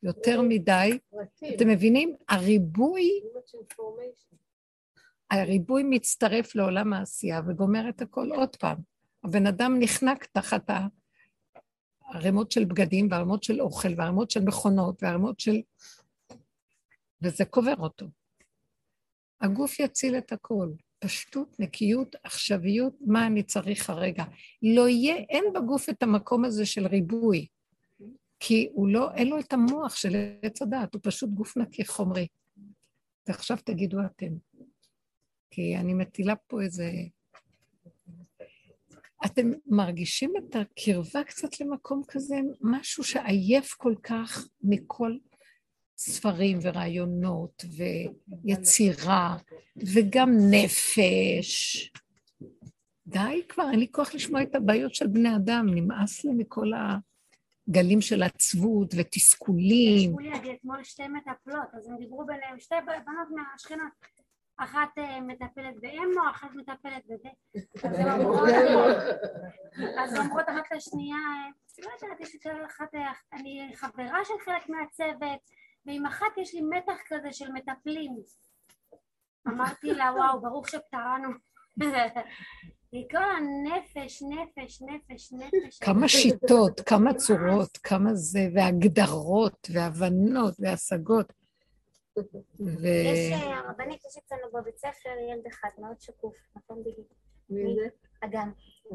יותר מדי, אתם מבינים? הריבוי, הריבוי מצטרף לעולם העשייה וגומר את הכל עוד פעם. הבן אדם נחנק תחת הערימות של בגדים והערימות של אוכל והערימות של מכונות והערימות של... וזה קובר אותו. הגוף יציל את הכל. פשטות, נקיות, עכשוויות, מה אני צריך הרגע. לא יהיה, אין בגוף את המקום הזה של ריבוי, כי הוא לא, אין לו את המוח של עץ הדעת, הוא פשוט גוף נקי חומרי. ועכשיו תגידו אתם, כי אני מטילה פה איזה... אתם מרגישים את הקרבה קצת למקום כזה, משהו שעייף כל כך מכל ספרים ורעיונות ויצירה וגם נפש. די כבר, אין לי כוח לשמוע את הבעיות של בני אדם, נמאס לי מכל הגלים של עצבות ותסכולים. אמרו לי אתמול שתי מטפלות, אז הם דיברו ביניהם, שתי בנות מהשכנות. אחת אה, מטפלת באמו, אחת מטפלת בזה. אז הן אומרות, אחת לשנייה, לא יודעת, יש יותר אחת, אה, אני חברה של חלק מהצוות, ועם אחת יש לי מתח כזה של מטפלים. אמרתי לה, וואו, ברוך שפטרנו. כל הנפש, נפש, נפש, נפש. כמה שיטות, כמה צורות, כמה זה, והגדרות, והבנות, והשגות. ו... יש, אה, הרבנית, יש אצלנו בבית ספר ילד אחד מאוד שקוף, נכון בדיוק? מי זה? אגם.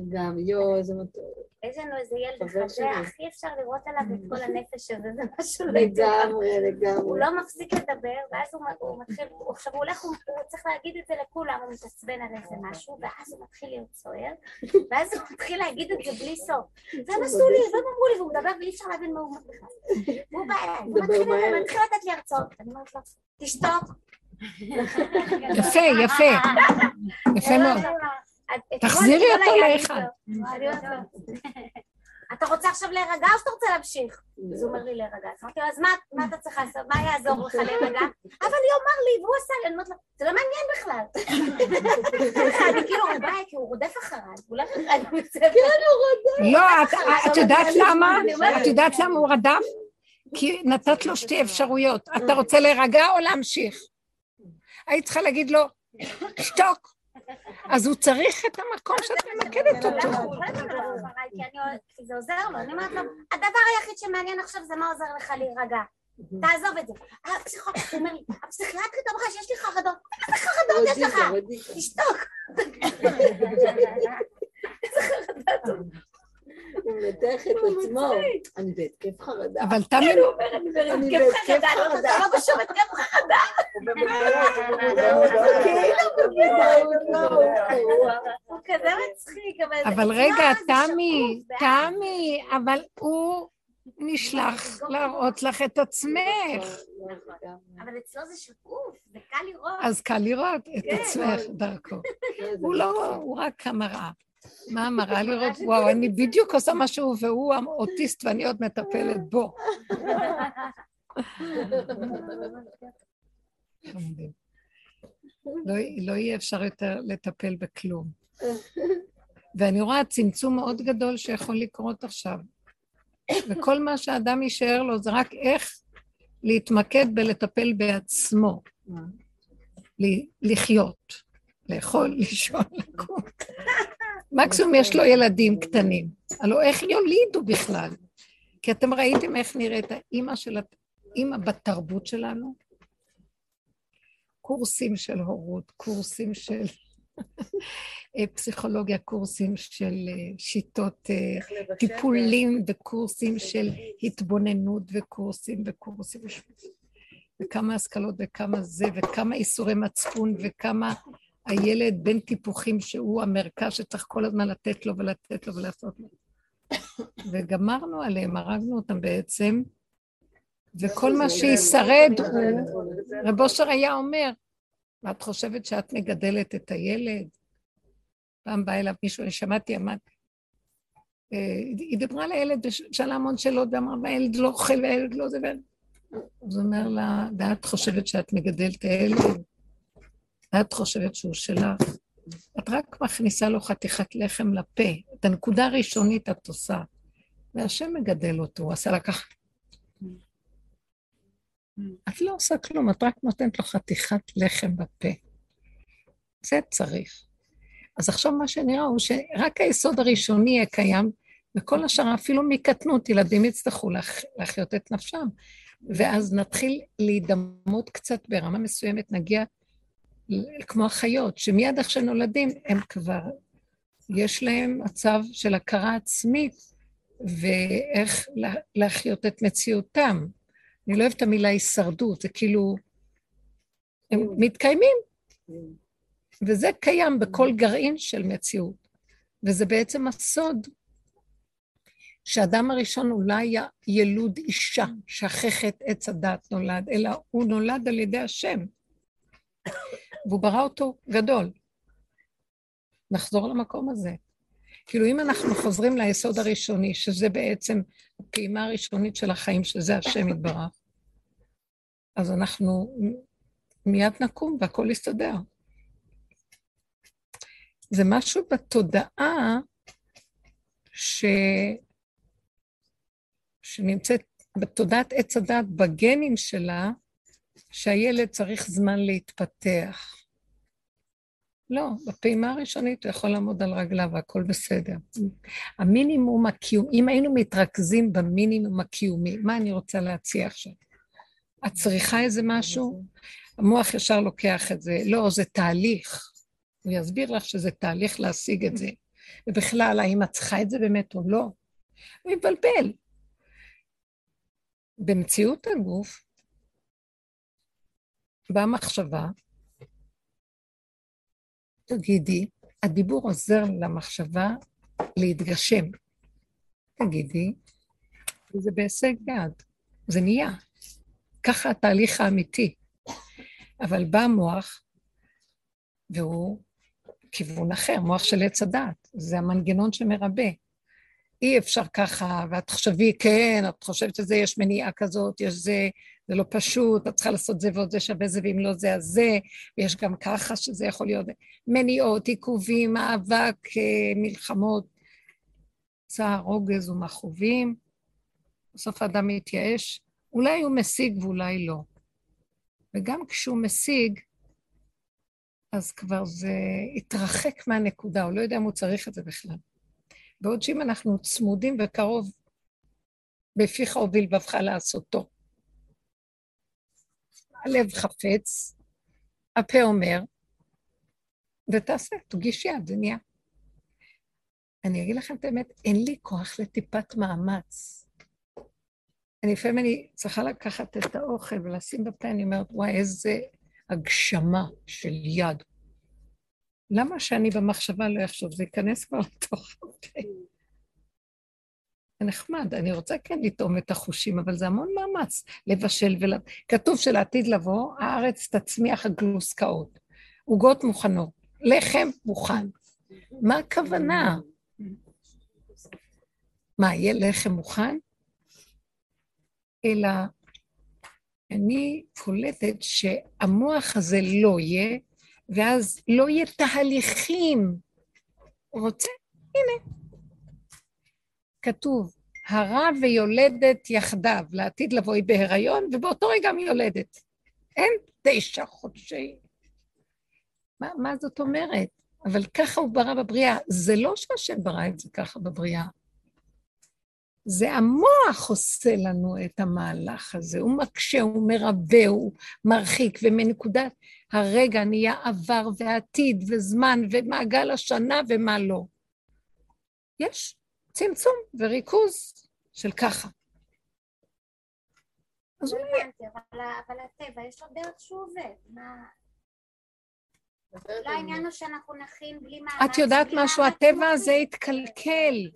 גם, יואו, איזה מטור. יש לנו איזה ילד חבר אחד, שלי. זה הכי אפשר לראות עליו את כל הנפש הזה, זה משהו לא יתואר. לגמרי, הוא לגמרי. לא מפסיק לדבר, ואז הוא, הוא מתחיל, הוא, עכשיו הוא הולך, הוא, הוא צריך להגיד את זה לכולם, הוא מתעצבן על איזה משהו, ואז הוא מתחיל להיות סוער, ואז הוא מתחיל להגיד את זה בלי סוף. והם עשו לי, והם אמרו לי, והוא מדבר ואי אפשר להבין מה הוא אומר בכלל. והוא בא אליי, הוא. מתחיל לתת לי הרצאות, אני אומרת לו, תשתוק. יפה, יפה, יפה מאוד. תחזירי אותו לאחד. אתה רוצה עכשיו להירגע או שאתה רוצה להמשיך? אז הוא אומר לי להירגע. אז אמרתי לו, אז מה- אתה צריך לעשות? מה יעזור לך להירגע? אבל היא אמר לי, והוא עשה לי, אני אומרת לו, זה לא מעניין בכלל. אני כאילו, בא, כי הוא רודף אחריי, הוא לא בבית ספר. לא, את- את יודעת למה? את יודעת למה הוא רדף? כי נתת לו שתי אפשרויות. אתה רוצה להירגע או להמשיך? היית צריכה להגיד לו, שתוק. אז הוא צריך את המקום שאת ממקדת אותו. כי זה עוזר לו, אני אומרת לו, הדבר היחיד שמעניין עכשיו זה מה עוזר לך להירגע. תעזוב את זה. הפסיכולוג, הוא אומר לי, הפסיכיאטרית אמרה שיש לי חרדות. איזה חרדות יש לך? תשתוק. הוא מנתח את עצמו. אני בהתקף חרדה. אבל תמי, אני בהתקף חרדה, אני אומרת, חרדה. אתה לא בשום התקף חרדה. כאילו לא. הוא כזה מצחיק, אבל... אבל רגע, תמי, תמי, אבל הוא נשלח להראות לך את עצמך. אבל אצלו זה שקוף, זה קל לראות. אז קל לראות את כן. עצמך דרכו. הוא לא, הוא רק המראה. מה המראה לראות? וואו, אני בדיוק עושה משהו והוא האוטיסט ואני עוד מטפלת בו. לא, לא יהיה אפשר יותר לטפל בכלום. ואני רואה צמצום מאוד גדול שיכול לקרות עכשיו. וכל מה שאדם יישאר לו זה רק איך להתמקד בלטפל בעצמו, לחיות, לאכול, לישון, לקום. מקסימום יש לו ילדים קטנים. הלוא איך יולידו בכלל? כי אתם ראיתם איך נראית האימא של... האימא בתרבות שלנו? קורסים של הורות, קורסים של אה, פסיכולוגיה, קורסים של אה, שיטות אה, טיפולים וקורסים של התבוננות וקורסים וקורסים וכמה השכלות וכמה זה וכמה איסורי מצפון וכמה הילד בין טיפוחים שהוא המרכז שצריך כל הזמן לתת לו ולתת לו ולעשות לו. וגמרנו עליהם, הרגנו אותם בעצם, וכל מה שישרד הוא, רב אושר היה אומר, ואת חושבת שאת מגדלת את הילד? פעם בא אליו מישהו, אני שמעתי, אמר, אה, היא דיברה על הילד ושאלה המון שאלות, ואמרה, והילד לא אוכל והילד לא זה, אז הוא אומר לה, ואת חושבת שאת מגדלת את הילד? את חושבת שהוא שלך? את רק מכניסה לו חתיכת לחם לפה. את הנקודה הראשונית את עושה. והשם מגדל אותו, הוא עשה לה ככה. את לא עושה כלום, את רק נותנת לו חתיכת לחם בפה. זה צריך. אז עכשיו מה שנראה הוא שרק היסוד הראשוני יהיה קיים, וכל השאר, אפילו מקטנות, ילדים יצטרכו להחיות את נפשם. ואז נתחיל להידמות קצת ברמה מסוימת, נגיע כמו החיות, שמיד איך שנולדים הם כבר, יש להם מצב של הכרה עצמית ואיך להחיות את מציאותם. אני לא אוהבת את המילה הישרדות, זה כאילו, הם מתקיימים. וזה קיים בכל גרעין של מציאות. וזה בעצם הסוד שאדם הראשון אולי היה ילוד אישה, שכחת עץ הדת נולד, אלא הוא נולד על ידי השם. והוא ברא אותו גדול. נחזור למקום הזה. כאילו, אם אנחנו חוזרים ליסוד הראשוני, שזה בעצם הפעימה הראשונית של החיים, שזה השם יתברך, אז אנחנו מיד נקום והכל יסתדר. זה משהו בתודעה ש... שנמצאת בתודעת עץ הדת, בגנים שלה, שהילד צריך זמן להתפתח. לא, בפעימה הראשונית הוא יכול לעמוד על רגליו והכל בסדר. המינימום הקיומי, אם היינו מתרכזים במינימום הקיומי, מה אני רוצה להציע עכשיו? את צריכה איזה משהו? המוח ישר לוקח את זה. לא, זה תהליך. הוא יסביר לך שזה תהליך להשיג את זה. ובכלל, האם את צריכה את זה באמת או לא? הוא יבלבל. במציאות הגוף, במחשבה, תגידי, הדיבור עוזר למחשבה להתגשם. תגידי, וזה בהישג יד, זה נהיה. ככה התהליך האמיתי. אבל בא מוח, והוא כיוון אחר, מוח של עץ הדעת, זה המנגנון שמרבה. אי אפשר ככה, ואת חושבי, כן, את חושבת שזה, יש מניעה כזאת, יש זה, זה לא פשוט, את צריכה לעשות זה ועוד זה שווה זה, ואם לא זה, אז זה, ויש גם ככה שזה יכול להיות מניעות, עיכובים, מאבק, אה, מלחמות, צער, רוגז ומכאובים. בסוף האדם מתייאש, אולי הוא משיג ואולי לא. וגם כשהוא משיג, אז כבר זה התרחק מהנקודה, הוא לא יודע אם הוא צריך את זה בכלל. בעוד שאם אנחנו צמודים וקרוב, בפיך ובלבבך לעשותו. הלב חפץ, הפה אומר, ותעשה, תגיש יד, נהיה. אני אגיד לכם את האמת, אין לי כוח לטיפת מאמץ. אני לפעמים אני צריכה לקחת את האוכל ולשים בפה, אני אומרת, וואי, איזה הגשמה של יד. למה שאני במחשבה לא אחשוב? זה ייכנס כבר לתוך הפה. נחמד, אני רוצה כן לטעום את החושים, אבל זה המון מאמץ לבשל ול... כתוב שלעתיד לבוא, הארץ תצמיח הגלוסקאות, עוגות מוכנות, לחם מוכן. מה הכוונה? מה, יהיה לחם מוכן? אלא אני קולטת שהמוח הזה לא יהיה, ואז לא יהיה תהליכים. רוצה? הנה. כתוב, הרע ויולדת יחדיו, לעתיד לבוא היא בהיריון, ובאותו רגע היא יולדת. אין תשע חודשי. מה, מה זאת אומרת? אבל ככה הוא ברא בבריאה. זה לא שהשם ברא את זה ככה בבריאה. זה המוח עושה לנו את המהלך הזה, הוא מקשה, הוא מרבה, הוא מרחיק, ומנקודת הרגע נהיה עבר ועתיד וזמן ומעגל השנה ומה לא. יש צמצום וריכוז של ככה. אז לא אולי... הבנתי, אבל הטבע, יש לו דרך שהוא עובד. מה... אולי העניין הוא שאנחנו נכין בלי מאמץ. את יודעת משהו? הטבע. הזה התקלקל.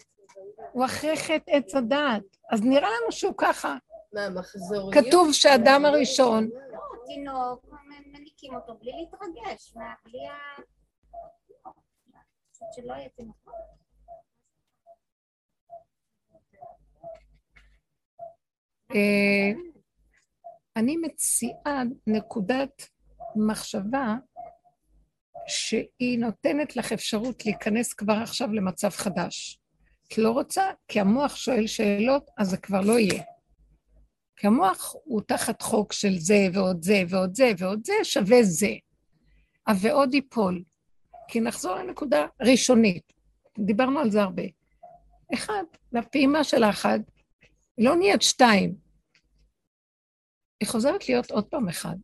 הוא אחרי חטא עץ הדעת. אז נראה לנו שהוא ככה. כתוב שאדם הראשון, לא, תינוק, מניקים אותו בלי להתרגש, מה, בלי ה... לא, שלא יהיה תינוק. אני מציעה נקודת מחשבה שהיא נותנת לך אפשרות להיכנס כבר עכשיו למצב חדש. את לא רוצה, כי המוח שואל שאלות, אז זה כבר לא יהיה. כי המוח הוא תחת חוק של זה ועוד זה ועוד זה ועוד זה שווה זה. ועוד ייפול. כי נחזור לנקודה ראשונית. דיברנו על זה הרבה. אחד, והפעימה של האחד, היא לא נהיית שתיים. היא חוזרת להיות עוד פעם אחד.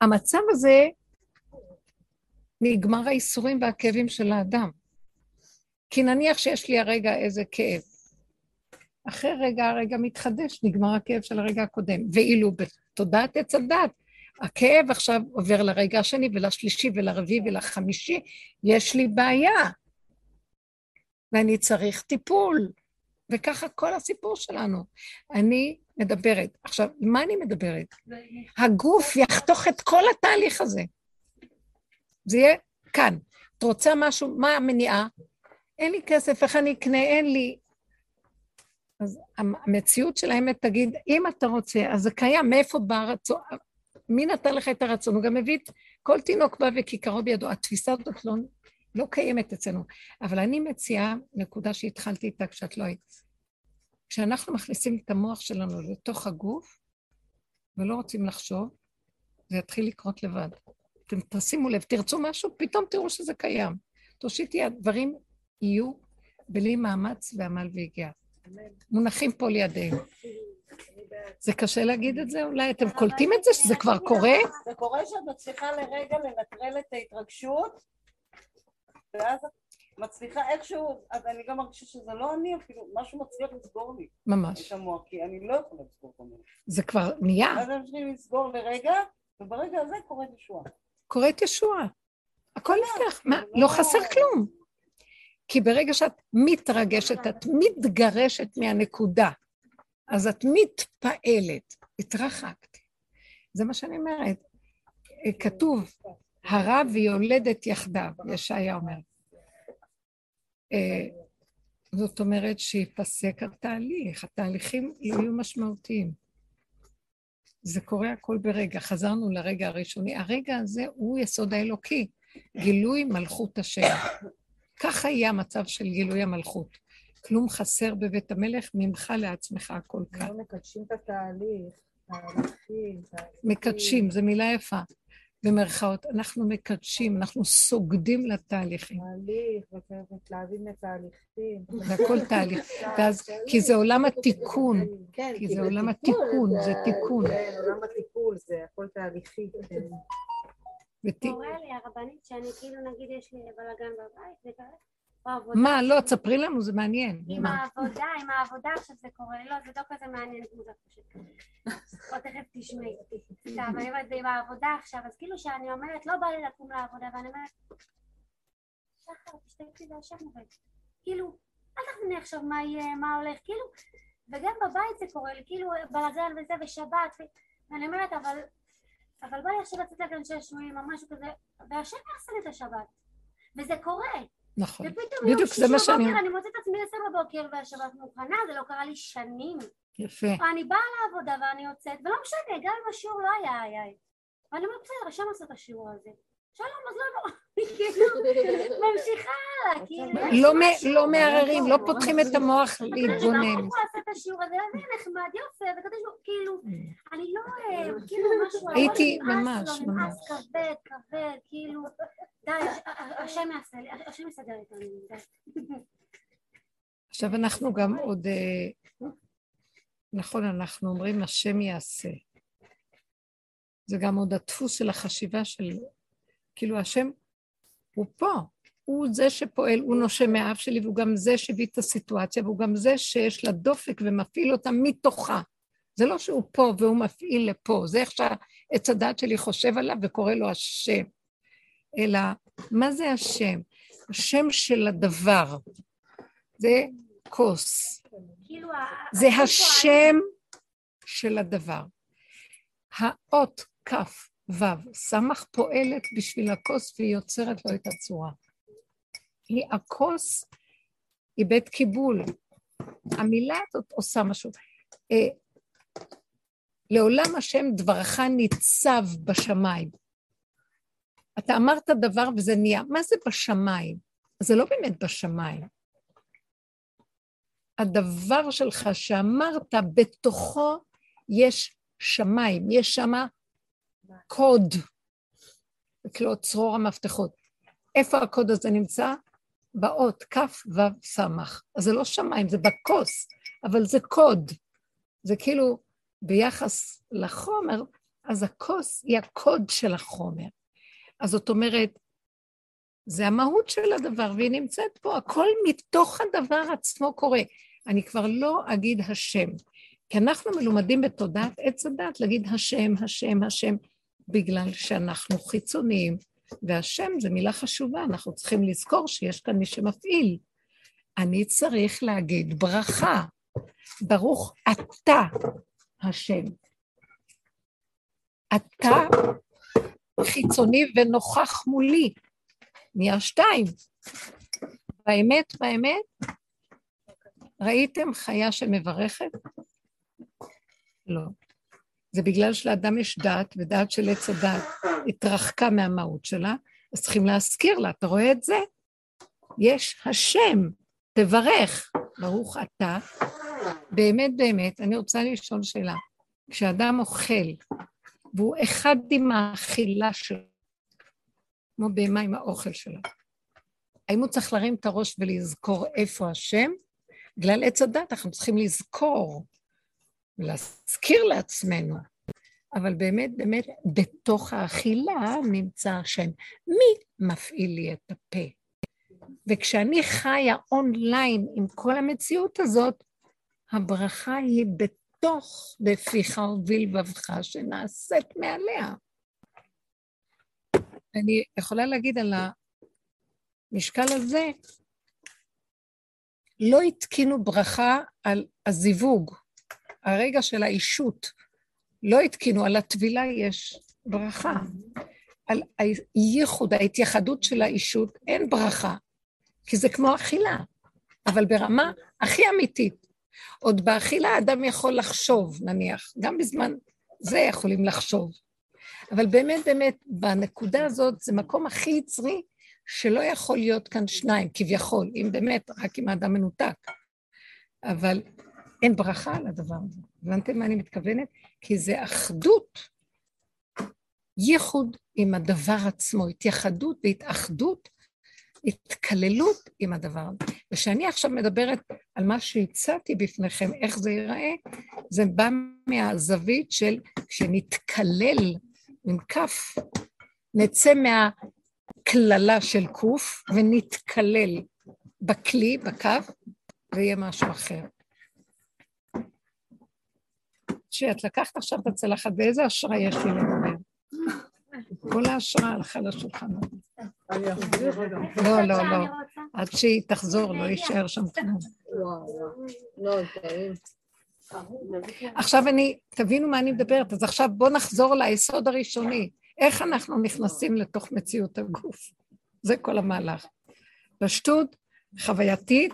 המצב הזה, נגמר האיסורים והכאבים של האדם. כי נניח שיש לי הרגע איזה כאב. אחרי רגע הרגע מתחדש, נגמר הכאב של הרגע הקודם. ואילו בתודעת עץ הדת, הכאב עכשיו עובר לרגע השני ולשלישי ולרביעי ולחמישי, יש לי בעיה. ואני צריך טיפול. וככה כל הסיפור שלנו. אני מדברת. עכשיו, מה אני מדברת? הגוף יחתוך את כל התהליך הזה. זה יהיה כאן. את רוצה משהו, מה המניעה? אין לי כסף, איך אני אקנה? אין לי. אז המציאות של האמת תגיד, אם אתה רוצה, אז זה קיים, מאיפה בא הרצון? מי נתן לך את הרצון? הוא גם מביא את כל תינוק בא וכיכרו בידו. התפיסה הזאת לא, לא קיימת אצלנו. אבל אני מציעה נקודה שהתחלתי איתה כשאת לא היית. כשאנחנו מכניסים את המוח שלנו לתוך הגוף ולא רוצים לחשוב, זה יתחיל לקרות לבד. אתם תשימו לב, תרצו משהו, פתאום תראו שזה קיים. תושיטי, הדברים יהיו בלי מאמץ ועמל והגיעה. מונחים פה לידינו. זה קשה להגיד את זה? אולי אתם קולטים את זה, שזה כבר קורה? זה קורה שאת מצליחה לרגע לנטרל את ההתרגשות, ואז מצליחה איכשהו, אז אני גם מרגישה שזה לא אני, אפילו משהו מצליח לסגור לי ממש. את המוח, כי אני לא יכולה לסגור את המוח. זה כבר נהיה. אז הם צריכים לסגור לרגע, וברגע הזה קורית ישועה. קורית ישועה. הכל נפתח. מה? לא חסר כלום. כי ברגע שאת מתרגשת, את מתגרשת מהנקודה, אז את מתפעלת. התרחקת. זה מה שאני אומרת. כתוב, הרע ויולדת יחדיו, ישעיה אומר. אה, זאת אומרת שיפסק התהליך, התהליכים יהיו משמעותיים. זה קורה הכל ברגע, חזרנו לרגע הראשוני. הרגע הזה הוא יסוד האלוקי, גילוי מלכות השם. ככה יהיה המצב של גילוי המלכות. כלום חסר בבית המלך, ממך לעצמך הכל כאן. מקדשים את התהליך, תהליכים, מקדשים, זו מילה יפה, במרכאות. אנחנו מקדשים, אנחנו סוגדים לתהליכים. תהליך, ומתלהבים לתהליכים. זה הכל תהליך. ואז, כי זה עולם התיקון, כן, כי זה עולם התיקון, זה תיקון. כן, עולם הטיפול, זה הכל תהליכי. כן. קורה לי הרבנית שאני כאילו נגיד יש לי בלאגן בבית וכאלה. מה, לא, תספרי לנו, זה מעניין. עם? העבודה, עם העבודה עכשיו זה קורה, לא, זה לא כזה מעניין כמו זה פשוט. או תכף תשמעי. סתם, אני אומרת, זה עם העבודה עכשיו, אז כאילו שאני אומרת, לא בא לי לקום לעבודה, ואני אומרת, שחר, תשתקי והשם עובד. כאילו, אל תכווני עכשיו מה יהיה, מה הולך, כאילו, וגם בבית זה קורה לי, כאילו, בלאגן וזה, ושבת, ואני אומרת, אבל, אבל בא לי עכשיו לצאת לגן שש או משהו כזה, והשם יעשה לי את השבת. וזה קורה. נכון. ופתאום בדיוק, זה מה שאני- אני מוצאת את עצמי עשר בבוקר והשבת מוכנה, זה לא קרה לי שנים. יפה. ואני באה לעבודה ואני יוצאת, ולא משנה, גם אם השיעור לא היה היה. ואני אומרת, בסדר, השם עשה את השיעור הזה. שלום, אז לא כאילו, ממשיכה הלאה, כאילו... לא מ- לא מערערים, לא פותחים את המוח להתבונן. אני לא לעשות את השיעור הזה, זה נחמד, יופי, וכתוב שהוא, כאילו, אני לא אוהב, כאילו משהו, הייתי ממש, לו, נמאס כבד, כבד, כאילו, די, השם יעשה לי, השם יסדר איתנו, די. עכשיו אנחנו גם עוד, אה, נכון, אנחנו אומרים השם יעשה. זה גם עוד הדפוס של החשיבה של, כאילו השם הוא פה, הוא זה שפועל, הוא נושם מהאף שלי, והוא גם זה שהביא את הסיטואציה, והוא גם זה שיש לה דופק ומפעיל אותה מתוכה. זה לא שהוא פה והוא מפעיל לפה, זה איך שהעץ הדת שלי חושב עליו וקורא לו השם. אלא, מה זה השם? השם של הדבר. זה כוס. כאילו, זה השם של הדבר. האות כף וו סמך פועלת בשביל הכוס והיא יוצרת לו את הצורה. היא הכוס היא בית קיבול. המילה הזאת עושה משהו. אה, לעולם השם דברך ניצב בשמיים. אתה אמרת דבר וזה נהיה. מה זה בשמיים? זה לא באמת בשמיים. הדבר שלך שאמרת, בתוכו יש שמיים, יש שם קוד, כאילו צרור המפתחות. איפה הקוד הזה נמצא? באות כ' ו' ס'. אז זה לא שמיים, זה בכוס, אבל זה קוד. זה כאילו ביחס לחומר, אז הכוס היא הקוד של החומר. אז זאת אומרת, זה המהות של הדבר, והיא נמצאת פה, הכל מתוך הדבר עצמו קורה. אני כבר לא אגיד השם, כי אנחנו מלומדים בתודעת עץ הדת להגיד השם, השם, השם, בגלל שאנחנו חיצוניים, והשם זה מילה חשובה, אנחנו צריכים לזכור שיש כאן מי שמפעיל. אני צריך להגיד ברכה, ברוך אתה השם. אתה חיצוני ונוכח מולי, נהיה שתיים. באמת, באמת, ראיתם חיה שמברכת? לא. זה בגלל שלאדם יש דעת, ודעת של עץ הדעת התרחקה מהמהות שלה, אז צריכים להזכיר לה, אתה רואה את זה? יש השם, תברך, ברוך אתה. באמת באמת, אני רוצה לשאול שאלה. כשאדם אוכל, והוא אחד עם האכילה שלו, כמו בהמה עם האוכל שלה, האם הוא צריך להרים את הראש ולזכור איפה השם? בגלל עץ הדת אנחנו צריכים לזכור ולהזכיר לעצמנו. אבל באמת, באמת, בתוך האכילה נמצא השם. מי מפעיל לי את הפה? וכשאני חיה אונליין עם כל המציאות הזאת, הברכה היא בתוך בפיך ובלבבך שנעשית מעליה. אני יכולה להגיד על המשקל הזה, לא התקינו ברכה על הזיווג, הרגע של האישות, לא התקינו, על הטבילה יש ברכה. על הייחוד, ההתייחדות של האישות, אין ברכה, כי זה כמו אכילה, אבל ברמה הכי אמיתית. עוד באכילה האדם יכול לחשוב, נניח, גם בזמן זה יכולים לחשוב. אבל באמת, באמת, בנקודה הזאת זה מקום הכי יצרי, שלא יכול להיות כאן שניים, כביכול, אם באמת, רק אם האדם מנותק. אבל אין ברכה על הדבר הזה. הבנתם מה אני מתכוונת? כי זה אחדות, ייחוד עם הדבר עצמו, התייחדות והתאחדות, התקללות עם הדבר הזה. וכשאני עכשיו מדברת על מה שהצעתי בפניכם, איך זה ייראה, זה בא מהזווית של כשנתקלל עם כף, נצא מהקללה של קוף ונתקלל בכלי, בקו, ויהיה משהו אחר. שאת לקחת עכשיו את הצלחת, ואיזה השראה יש לי לדבר? כל ההשראה הלכה לשולחן. לא, לא, לא. עד שהיא תחזור, לא יישאר שם כלום. לא, טעים. עכשיו אני, תבינו מה אני מדברת, אז עכשיו בואו נחזור ליסוד הראשוני. איך אנחנו נכנסים לתוך מציאות הגוף? זה כל המהלך. פשטות, חווייתית,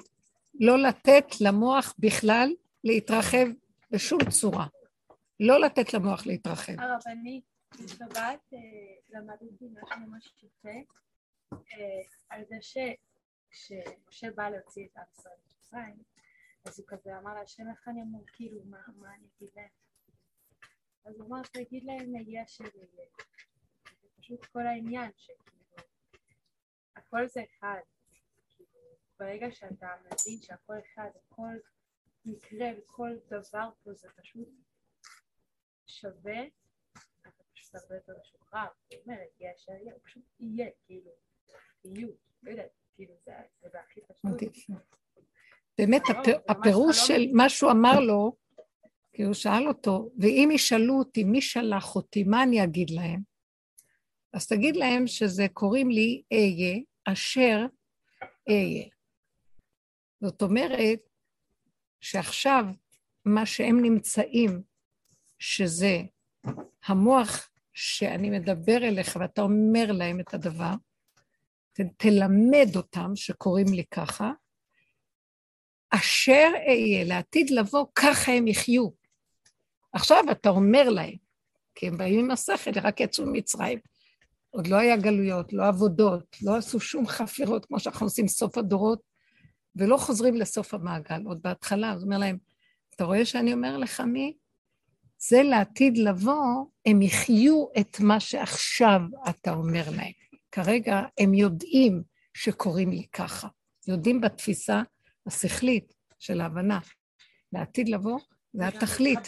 לא לתת למוח בכלל להתרחב בשום צורה. לא לתת למוח להתרחב. הרבנית, בשבת אה, למדתי משהו ממש יפה, אה, על זה שכשמשה בא להוציא את עם ישראל ממצרים, אז הוא כזה אמר להשם איך אני אמור, כאילו, מה אני אגיד להם? אז הוא אמר, תגיד להם יהיה אשר יהיה. זה פשוט כל העניין, שכאילו, הכל זה אחד. כאילו, ברגע שאתה מבין שהכל אחד, הכל מקרה וכל דבר פה זה פשוט שווה, אתה פשוט הרבה יותר משוחרר. זאת אומרת, יהיה אשר יהיה, הוא פשוט יהיה, כאילו, יהיו, לא יודעת, כאילו, זה הכי פשוט. באמת, זה ממש הפירוש. של מה שהוא אמר לו, כי הוא שאל אותו, ואם ישאלו אותי מי שלח אותי, מה אני אגיד להם? אז תגיד להם שזה קוראים לי אהיה, אשר אהיה. זאת אומרת שעכשיו מה שהם נמצאים, שזה המוח שאני מדבר אליך ואתה אומר להם את הדבר, ת, תלמד אותם שקוראים לי ככה, אשר אהיה לעתיד לבוא, ככה הם יחיו. עכשיו אתה אומר להם, כי הם באים עם השכל, רק יצאו ממצרים. עוד לא היה גלויות, לא עבודות, לא עשו שום חפירות כמו שאנחנו עושים סוף הדורות, ולא חוזרים לסוף המעגל, עוד בהתחלה. אז הוא אומר להם, אתה רואה שאני אומר לך מי? זה לעתיד לבוא, הם יחיו את מה שעכשיו אתה אומר להם. כרגע הם יודעים שקוראים לי ככה. יודעים בתפיסה השכלית של ההבנה. לעתיד לבוא, זה התכלית.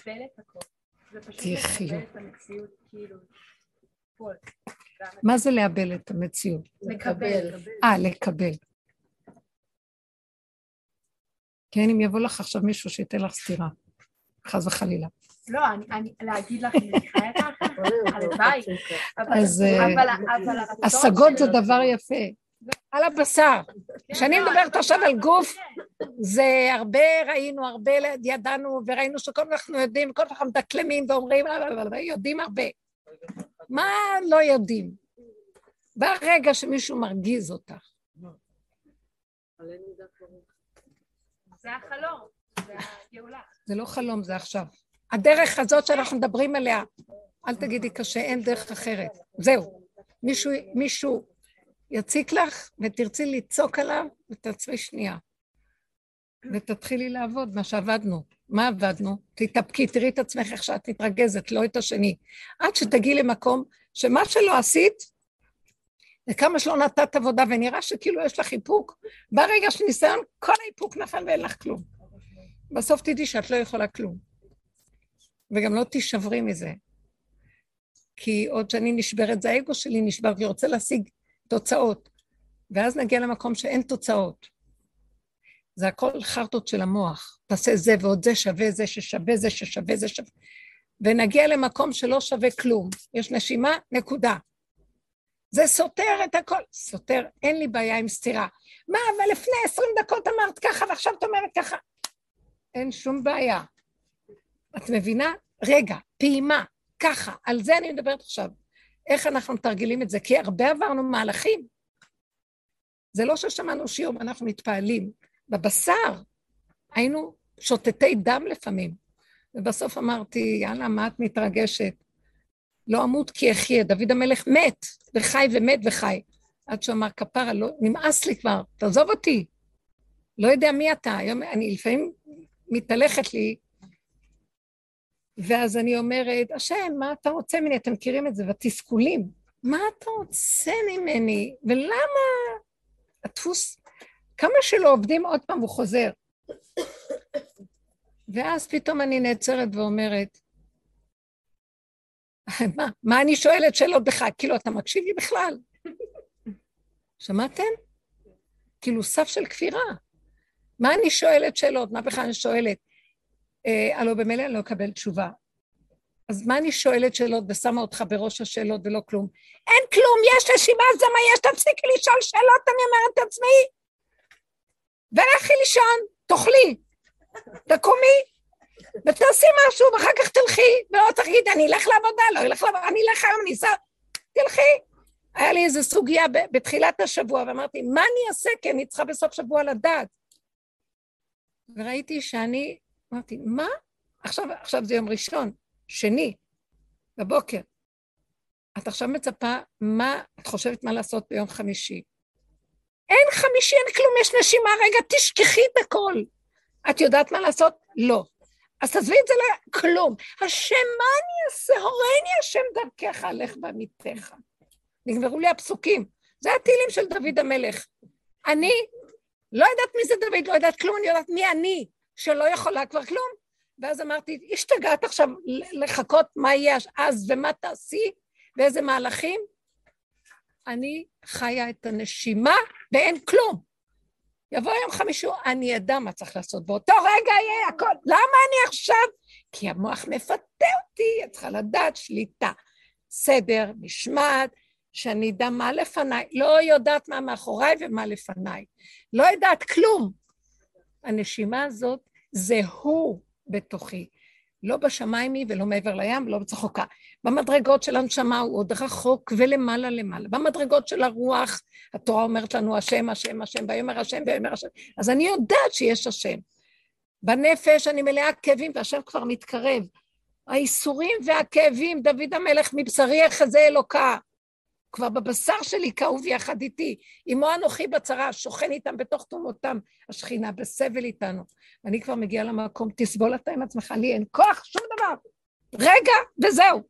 תחיו. לקבל את המציאות, כאילו, מה זה לאבל את המציאות? לקבל. אה, לקבל. כן, אם יבוא לך עכשיו מישהו שייתן לך סטירה, חס וחלילה. לא, אני- אני, להגיד לך אני חיה ככה, הלוואי. אבל- אז, אה, אבל- אבל הרצון השגות זה דבר יפה. על הבשר. כן, כשאני לא, מדברת עכשיו על בטוחה, גוף, כן. זה הרבה ראינו, הרבה ידענו, וראינו שכל הזמן אנחנו יודעים, כל הזמן מדקלמים ואומרים, "אה, אה, אה, יודעים הרבה. מה לא יודעים? ברגע שמישהו מרגיז אותך, זה החלום, זה הגאולה. זה לא חלום, זה עכשיו. הדרך הזאת שאנחנו מדברים עליה, אל תגידי קשה, אין דרך אחרת. זהו. מישהו, מישהו יציק לך ותרצי לצעוק עליו, ותעצרי שנייה. ותתחילי לעבוד, מה שעבדנו. מה עבדנו? תתאפקי, תראי את עצמך איך שאת מתרגזת, לא את השני. עד שתגיעי למקום שמה שלא עשית, וכמה שלא נתת עבודה ונראה שכאילו יש לך איפוק, ברגע של ניסיון כל האיפוק נפל ואין לך כלום. בסוף תדעי שאת לא יכולה כלום. וגם לא תישברי מזה. כי עוד שאני נשברת, זה האגו שלי נשבר, כי רוצה להשיג תוצאות. ואז נגיע למקום שאין תוצאות. זה הכל חרטות של המוח. תעשה זה ועוד זה שווה זה ששווה זה ששווה זה שווה. ונגיע למקום שלא שווה כלום. יש נשימה, נקודה. זה סותר את הכל. סותר, אין לי בעיה עם סתירה. מה, אבל לפני עשרים דקות אמרת ככה ועכשיו את אומרת ככה. אין שום בעיה. את מבינה? רגע, פעימה, ככה, על זה אני מדברת עכשיו. איך אנחנו מתרגלים את זה? כי הרבה עברנו מהלכים. זה לא ששמענו שיעור ואנחנו מתפעלים. בבשר היינו שוטטי דם לפעמים. ובסוף אמרתי, יאללה, מה את מתרגשת? לא אמות כי אחיה. דוד המלך מת, וחי ומת וחי. עד שהוא אמר, כפרה, לא, נמאס לי כבר, תעזוב אותי. לא יודע מי אתה. היום אני לפעמים מתהלכת לי, ואז אני אומרת, השם, מה אתה רוצה ממני? אתם מכירים את זה, בתסכולים. מה אתה רוצה ממני? ולמה הדפוס, כמה שלא עובדים, עוד פעם הוא חוזר. ואז פתאום אני נעצרת ואומרת, מה, מה אני שואלת שאלות בך? כאילו, אתה מקשיב לי בכלל? שמעתם? כאילו, סף של כפירה. מה אני שואלת שאלות? מה בכלל אני שואלת? אה, הלוא במילא אני לא אקבל תשובה. אז מה אני שואלת שאלות ושמה אותך בראש השאלות ולא כלום? אין כלום, יש נשימה, זה מה יש, תפסיקי לשאול שאלות, אני אומרת לעצמי. ולכי לישון, תאכלי, תקומי, ותעשי משהו, ואחר כך תלכי, ולא תגיד, אני אלך לעבודה, לא אלך לעבודה, אני אלך היום, אני אסע, תלכי. היה לי איזו סוגיה בתחילת השבוע, ואמרתי, מה אני אעשה? כי אני צריכה בסוף שבוע לדעת. וראיתי שאני, אמרתי, מה? עכשיו, עכשיו זה יום ראשון, שני, בבוקר. את עכשיו מצפה, מה את חושבת מה לעשות ביום חמישי? אין חמישי, אין כלום, יש נשימה, רגע, תשכחי את הכל. את יודעת מה לעשות? לא. אז תעזבי את זה לכלום. השם, מה אני אעשה? הורני השם דרכך, לך בעמיתך. נגמרו לי הפסוקים. זה התהילים של דוד המלך. אני לא יודעת מי זה דוד, לא יודעת כלום, אני יודעת מי אני, שלא יכולה כבר כלום. ואז אמרתי, השתגעת עכשיו לחכות מה יהיה אז ומה תעשי ואיזה מהלכים? אני חיה את הנשימה ואין כלום. יבוא יום חמישי, אני אדע מה צריך לעשות. באותו רגע יהיה הכל. למה אני עכשיו? כי המוח מפתה אותי, את צריכה לדעת שליטה. סדר, משמעת, שאני אדע מה לפניי. לא יודעת מה מאחוריי ומה לפניי. לא יודעת כלום. הנשימה הזאת זה הוא בתוכי. לא בשמיים היא ולא מעבר לים ולא בצחוקה. במדרגות של הנשמה הוא עוד רחוק ולמעלה למעלה. במדרגות של הרוח, התורה אומרת לנו השם, השם, השם, ויאמר השם, ויאמר השם. אז אני יודעת שיש השם. בנפש אני מלאה כאבים והשם כבר מתקרב. האיסורים והכאבים, דוד המלך, מבשרי אחזה אלוקה. כבר בבשר שלי כאוב יחד איתי. אמו אנוכי בצרה, שוכן איתם בתוך תומותם, השכינה בסבל איתנו. אני כבר מגיעה למקום, תסבול אתה עם עצמך, לי אין כוח, שום דבר. רגע, וזהו.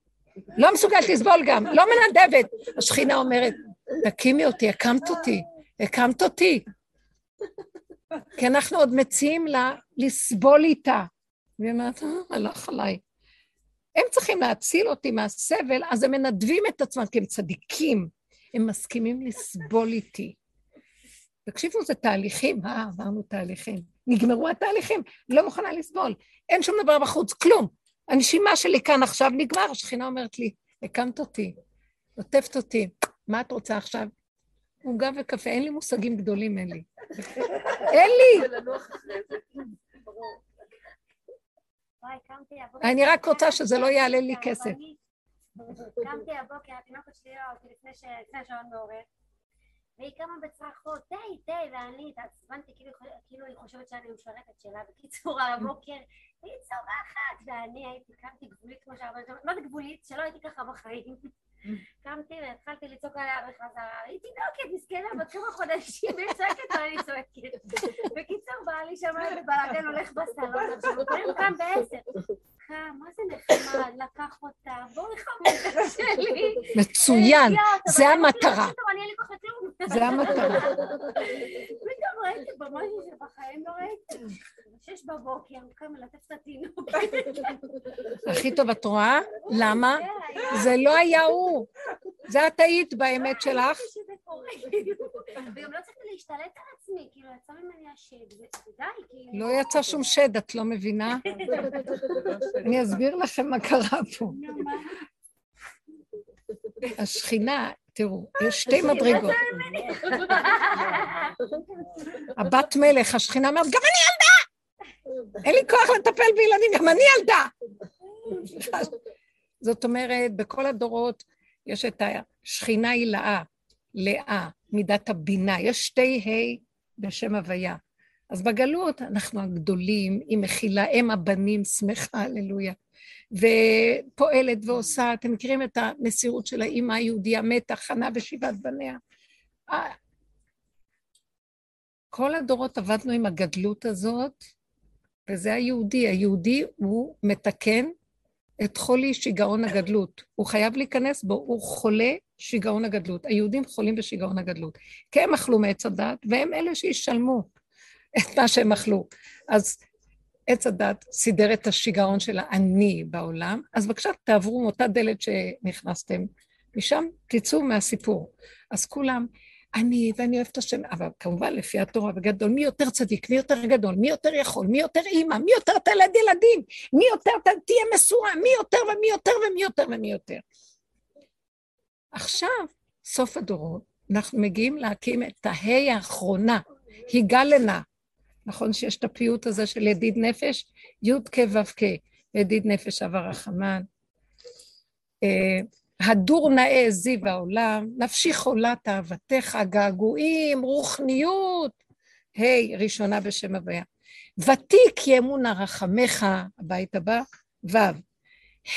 לא מסוגלת לסבול גם, לא מנדבת. השכינה אומרת, תקימי אותי, הקמת אותי, הקמת אותי. כי אנחנו עוד מציעים לה לסבול איתה. והיא אומרת, אה, הלך עליי. הם צריכים להציל אותי מהסבל, אז הם מנדבים את עצמם, כי הם צדיקים, הם מסכימים לסבול איתי. תקשיבו, זה תהליכים, אה, אמרנו תהליכים. נגמרו התהליכים, לא מוכנה לסבול. אין שום דבר בחוץ, כלום. הנשימה שלי כאן עכשיו נגמר, השכינה אומרת לי, הקמת אותי, נוטפת אותי, מה את רוצה עכשיו? עוגה וקפה, אין לי מושגים גדולים, אין לי. אין לי! אני רק רוצה שזה לא יעלה לי כסף. קמתי הבוקר, התינוקת שלי לא, לפני השעון מעורר, והיא קמה בצרחות, תה, תה, ואני התעצבנתי, כאילו, כאילו היא חושבת שאני משרתת שלה, בקיצור, הבוקר, היא צורחת, ואני הייתי, קמתי גבולית כמו שהרבה, מה זה גבולית? שלא הייתי ככה בחיים. קמתי והתחלתי לצעוק עליה בחזרה, היא תינוקת, מסכנה, בת כמה חודשים, והיא צועקת ואני צועקת. בקיצור, בעלי שם בבלאגן הולך בסלון, עכשיו הוא קם בעשר. מה זה נחמד, לקח אותה, בואי חמודה שלי. מצוין, זה המטרה. אין לי כוח לכלום. זה המטרה. פתאום ראיתי פה משהו שבחיים לא ראיתי. בשש בבוקר, הוא קם מלטף את התינוק. הכי טוב, את רואה? למה? זה לא היה הוא. זה את היית באמת שלך. שזה קורה. וגם לא צריכתי להשתלט על עצמי, כאילו יצא ממני השד, ודי, כאילו. לא יצא שום שד, את לא מבינה? אני אסביר לכם מה קרה פה. השכינה, תראו, יש שתי מדרגות. הבת מלך, השכינה אומרת, גם אני ילדה! אין לי כוח לטפל בילדים, גם אני ילדה! זאת אומרת, בכל הדורות יש את השכינה היא לאה, לאה, מידת הבינה. יש שתי ה' בשם הוויה. אז בגלות אנחנו הגדולים, היא מכילה, אם הבנים, שמחה, הללויה. ופועלת ועושה, אתם מכירים את המסירות של האימא היהודייה מתה, חנה ושבעת בניה. כל הדורות עבדנו עם הגדלות הזאת, וזה היהודי. היהודי הוא מתקן את חולי שיגעון הגדלות. הוא חייב להיכנס בו, הוא חולה שיגעון הגדלות. היהודים חולים בשיגעון הגדלות. כי הם אכלו מעץ הדת, והם אלה שישלמו את מה שהם אכלו. אז עץ הדת סידר את השיגעון של האני בעולם, אז בבקשה תעברו מאותה דלת שנכנסתם, משם תצאו מהסיפור. אז כולם, אני ואני אוהבת השם, אבל כמובן לפי התורה בגדול, מי יותר צדיק, מי יותר גדול, מי יותר יכול, מי יותר אימא, מי יותר תלד ילדים, מי יותר תהיה מסורה, מי יותר ומי יותר ומי יותר ומי יותר. עכשיו, סוף הדורות, אנחנו מגיעים להקים את ההי האחרונה, היגלנה. נכון שיש את הפיוט הזה של ידיד נפש? י"ק ו"ק, ידיד נפש אב הרחמן. אה, הדור נאה זיו העולם, נפשי חולת אהבתך, געגועים, רוחניות. ה' ראשונה בשם הוויה. ותיק ימונה רחמך, הבית הבא, ו'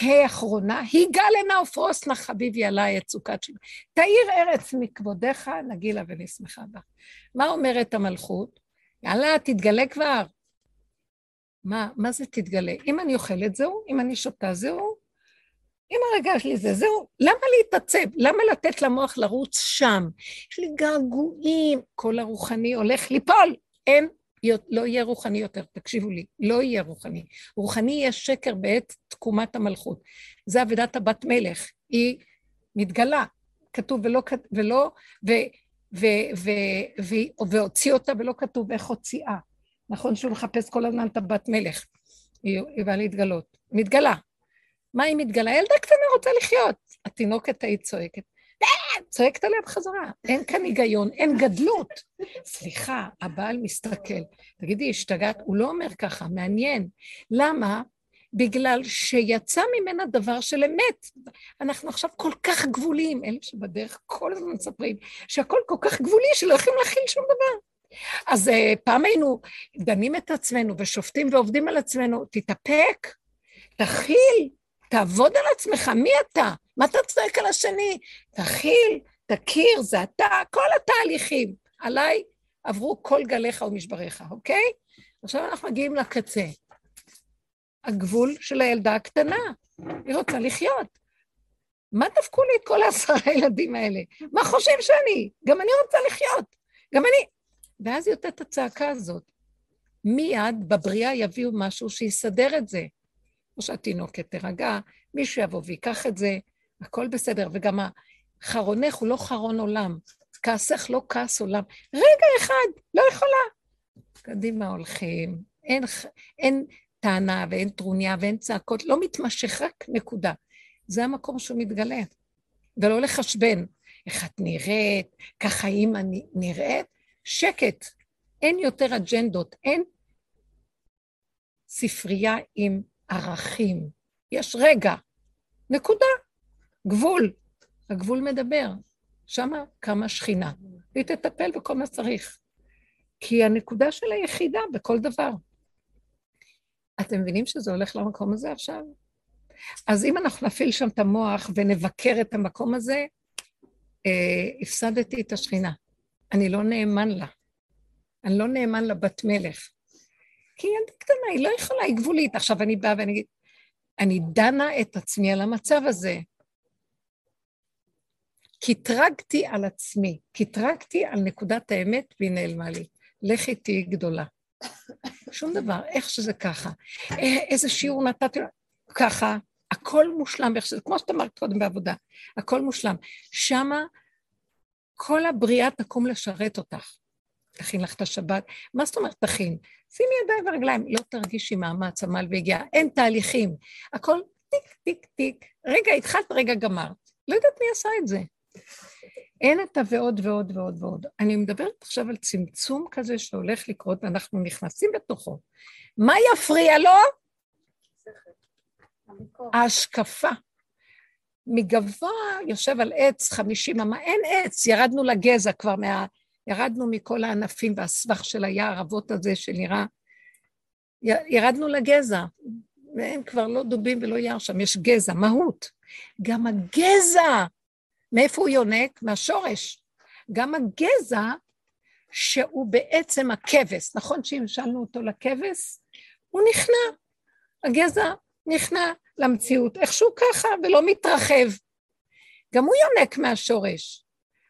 ה' אחרונה, היגאל הנה ופרוס נא חביבי עליי את סוכת שלו. תאיר ארץ מכבודיך, נגילה ונשמחה בה. מה אומרת המלכות? יאללה, תתגלה כבר. מה, מה זה תתגלה? אם אני אוכלת זהו, אם אני שותה זהו, אם הרגע שלי זה זהו, למה להתעצב? למה לתת למוח לרוץ שם? יש לי געגועים, כל הרוחני הולך ליפול. אין, לא יהיה רוחני יותר, תקשיבו לי, לא יהיה רוחני. רוחני יהיה שקר בעת תקומת המלכות. זה אבידת הבת מלך, היא מתגלה, כתוב ולא, ולא, ו, והוציא אותה ולא כתוב איך הוציאה. נכון שהוא מחפש כל הזמן את הבת מלך, היא, היא באה להתגלות. מתגלה. מה היא מתגלה? ילדה קטנה רוצה לחיות. התינוקת ההיא צועקת. אה, צועקת עליה בחזרה. אין כאן היגיון, אין גדלות. סליחה, הבעל מסתכל. תגידי, השתגעת? הוא לא אומר ככה, מעניין. למה? בגלל שיצא ממנה דבר של אמת. אנחנו עכשיו כל כך גבוליים, אלה שבדרך כל הזמן מספרים שהכל כל כך גבולי שלא יכולים להכיל שום דבר. אז uh, פעם היינו דנים את עצמנו ושופטים ועובדים על עצמנו, תתאפק, תכיל, תעבוד על עצמך, מי אתה? מה אתה צועק על השני? תכיל, תכיר, זה אתה, כל התהליכים. עליי עברו כל גליך ומשבריך, אוקיי? עכשיו אנחנו מגיעים לקצה. הגבול של הילדה הקטנה, היא רוצה לחיות. מה דפקו לי את כל העשרה ילדים האלה? מה חושבים שאני? גם אני רוצה לחיות. גם אני... ואז יוצאת את הצעקה הזאת. מיד בבריאה יביאו משהו שיסדר את זה. או שהתינוקת תירגע, מישהו יבוא ויקח את זה, הכל בסדר. וגם החרונך הוא לא חרון עולם, כעסך לא כעס עולם. רגע אחד, לא יכולה. קדימה הולכים, אין, אין טענה ואין טרוניה ואין צעקות, לא מתמשך, רק נקודה. זה המקום שהוא מתגלה. ולא לחשבן איך את נראית, ככה אימא נראית, שקט. אין יותר אג'נדות, אין ספרייה עם ערכים. יש רגע, נקודה, גבול. הגבול מדבר, שמה קמה שכינה, והיא תטפל בכל מה שצריך. כי הנקודה של היחידה בכל דבר. אתם מבינים שזה הולך למקום הזה עכשיו? אז אם אנחנו נפעיל שם את המוח ונבקר את המקום הזה, אה, הפסדתי את השכינה. אני לא נאמן לה. אני לא נאמן לבת מלך. כי היא ילדה קטנה, היא לא יכולה, היא גבולית. עכשיו אני באה ואני אגיד, אני דנה את עצמי על המצב הזה. קטרגתי על עצמי, קטרגתי על נקודת האמת והיא נעלמה לי. לכי תהיי גדולה. שום דבר, איך שזה ככה. אה, איזה שיעור נתתי, ככה, הכל מושלם, איך שזה, כמו שאת אמרת קודם בעבודה, הכל מושלם. שמה כל הבריאה תקום לשרת אותך. תכין לך את השבת. מה זאת אומרת תכין? שימי ידיים ורגליים, לא תרגישי מאמץ, עמל והגיע, אין תהליכים. הכל טיק, טיק, טיק. רגע התחלת, רגע גמרת. לא יודעת מי עשה את זה. אין את הוועוד ועוד ועוד ועוד. אני מדברת עכשיו על צמצום כזה שהולך לקרות ואנחנו נכנסים בתוכו. מה יפריע לו? ההשקפה. מגבוה יושב על עץ חמישים אמה, אין עץ, ירדנו לגזע כבר מה... ירדנו מכל הענפים והסבך של היער אבות הזה שנראה... ירדנו לגזע, ואין כבר לא דובים ולא יער שם, יש גזע, מהות. גם הגזע מאיפה הוא יונק? מהשורש. גם הגזע, שהוא בעצם הכבש, נכון שהמשלנו אותו לכבש? הוא נכנע. הגזע נכנע למציאות, איכשהו ככה, ולא מתרחב. גם הוא יונק מהשורש.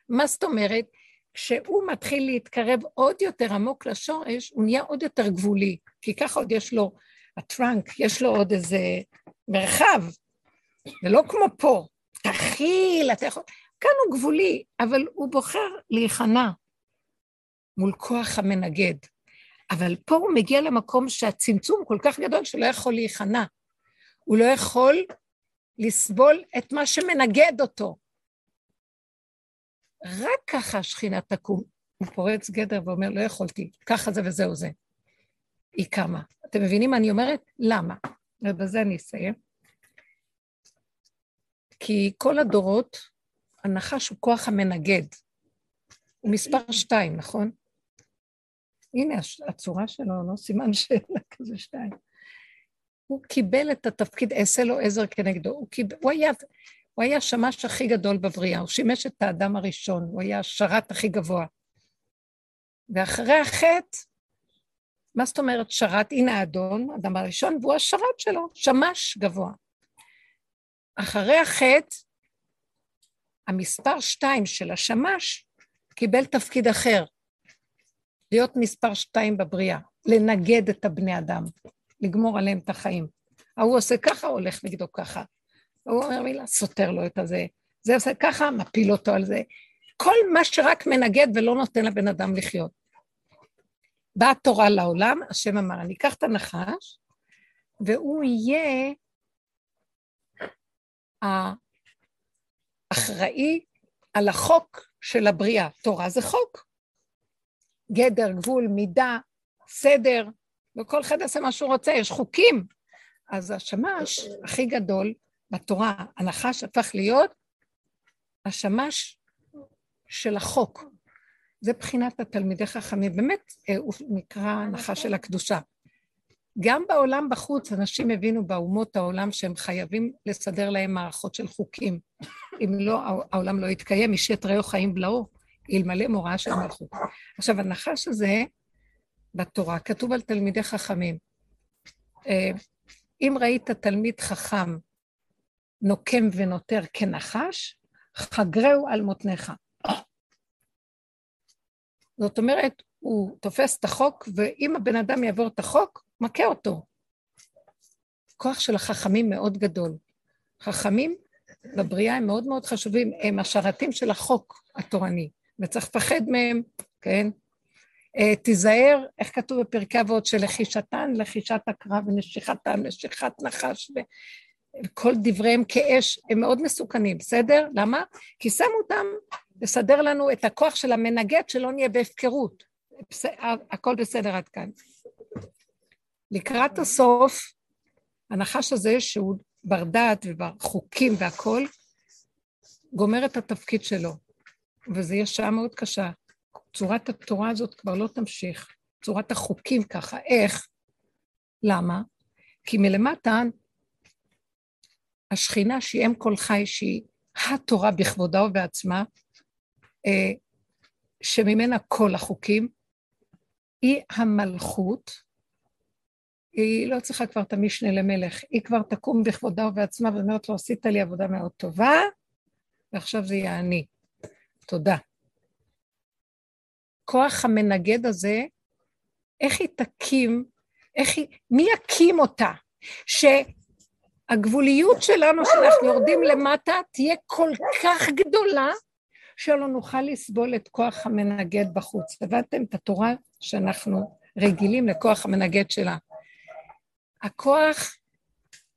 מה זאת אומרת? כשהוא מתחיל להתקרב עוד יותר עמוק לשורש, הוא נהיה עוד יותר גבולי, כי ככה עוד יש לו, הטראנק, יש לו עוד איזה מרחב. זה לא כמו פה, תכיל, אתה יכול... כאן הוא גבולי, אבל הוא בוחר להיכנע מול כוח המנגד. אבל פה הוא מגיע למקום שהצמצום כל כך גדול שלא יכול להיכנע. הוא לא יכול לסבול את מה שמנגד אותו. רק ככה השכינה תקום. הוא פורץ גדר ואומר, לא יכולתי, ככה זה וזהו זה. היא קמה. אתם מבינים מה אני אומרת? למה? ובזה אני אסיים. כי כל הדורות, הנחש הוא כוח המנגד. הוא מספר שתיים, נכון? הנה הצורה שלו, לא סימן שאלה כזה שתיים. הוא קיבל את התפקיד, אעשה לו עזר כנגדו. הוא, קיב... הוא, היה, הוא היה השמש הכי גדול בבריאה, הוא שימש את האדם הראשון, הוא היה השרת הכי גבוה. ואחרי החטא, מה זאת אומרת שרת? הנה האדון, האדם הראשון, והוא השרת שלו, שמש גבוה. אחרי החטא, המספר שתיים של השמש קיבל תפקיד אחר, להיות מספר שתיים בבריאה, לנגד את הבני אדם, לגמור עליהם את החיים. ההוא עושה ככה, הולך נגדו ככה. הוא אומר מילה, סותר לו את הזה. זה עושה ככה, מפיל אותו על זה. כל מה שרק מנגד ולא נותן לבן אדם לחיות. באה תורה לעולם, השם אמר, אני אקח את הנחש, והוא יהיה האחראי על החוק של הבריאה. תורה זה חוק. גדר, גבול, מידה, סדר, וכל אחד יעשה מה שהוא רוצה, יש חוקים. אז השמש הכי גדול בתורה, הנחש הפך להיות השמש של החוק. זה בחינת התלמידי חכמים, באמת אה, הוא נקרא הנחש של הקדושה. גם בעולם בחוץ אנשים הבינו באומות העולם שהם חייבים לסדר להם מערכות של חוקים. אם לא, העולם לא יתקיים, איש את רעהו חיים בלעו, אלמלא מוראה של מלכות. עכשיו, הנחש הזה בתורה כתוב על תלמידי חכמים. אה, אם ראית תלמיד חכם נוקם ונותר כנחש, חגרהו על מותניך. זאת אומרת, הוא תופס את החוק, ואם הבן אדם יעבור את החוק, מכה אותו. כוח של החכמים מאוד גדול. חכמים בבריאה הם מאוד מאוד חשובים, הם השרתים של החוק התורני, וצריך לפחד מהם, כן? Uh, תיזהר, איך כתוב בפרקי אבות, שלחישתן, לחישת הקרב, ונשיכתן, נשיכת נחש, וכל דבריהם כאש, הם מאוד מסוכנים, בסדר? למה? כי שמו אותם לסדר לנו את הכוח של המנגד, שלא נהיה בהפקרות. הכל בסדר עד כאן. לקראת הסוף, הנחש הזה, שהוא בר דעת ובחוקים והכול, גומר את התפקיד שלו, וזו יהיה שעה מאוד קשה. צורת התורה הזאת כבר לא תמשיך, צורת החוקים ככה. איך? למה? כי מלמטה השכינה שהיא אם כל חי, שהיא התורה בכבודה ובעצמה, אה, שממנה כל החוקים, היא המלכות, היא לא צריכה כבר את המשנה למלך, היא כבר תקום בכבודה ובעצמה ואומרת לו, עשית לי עבודה מאוד טובה, ועכשיו זה יהיה אני. תודה. כוח המנגד הזה, איך היא תקים, איך היא, מי יקים אותה? שהגבוליות שלנו, שאנחנו יורדים למטה, תהיה כל כך גדולה, שלא נוכל לסבול את כוח המנגד בחוץ. הבנתם את התורה שאנחנו רגילים לכוח המנגד שלה. הכוח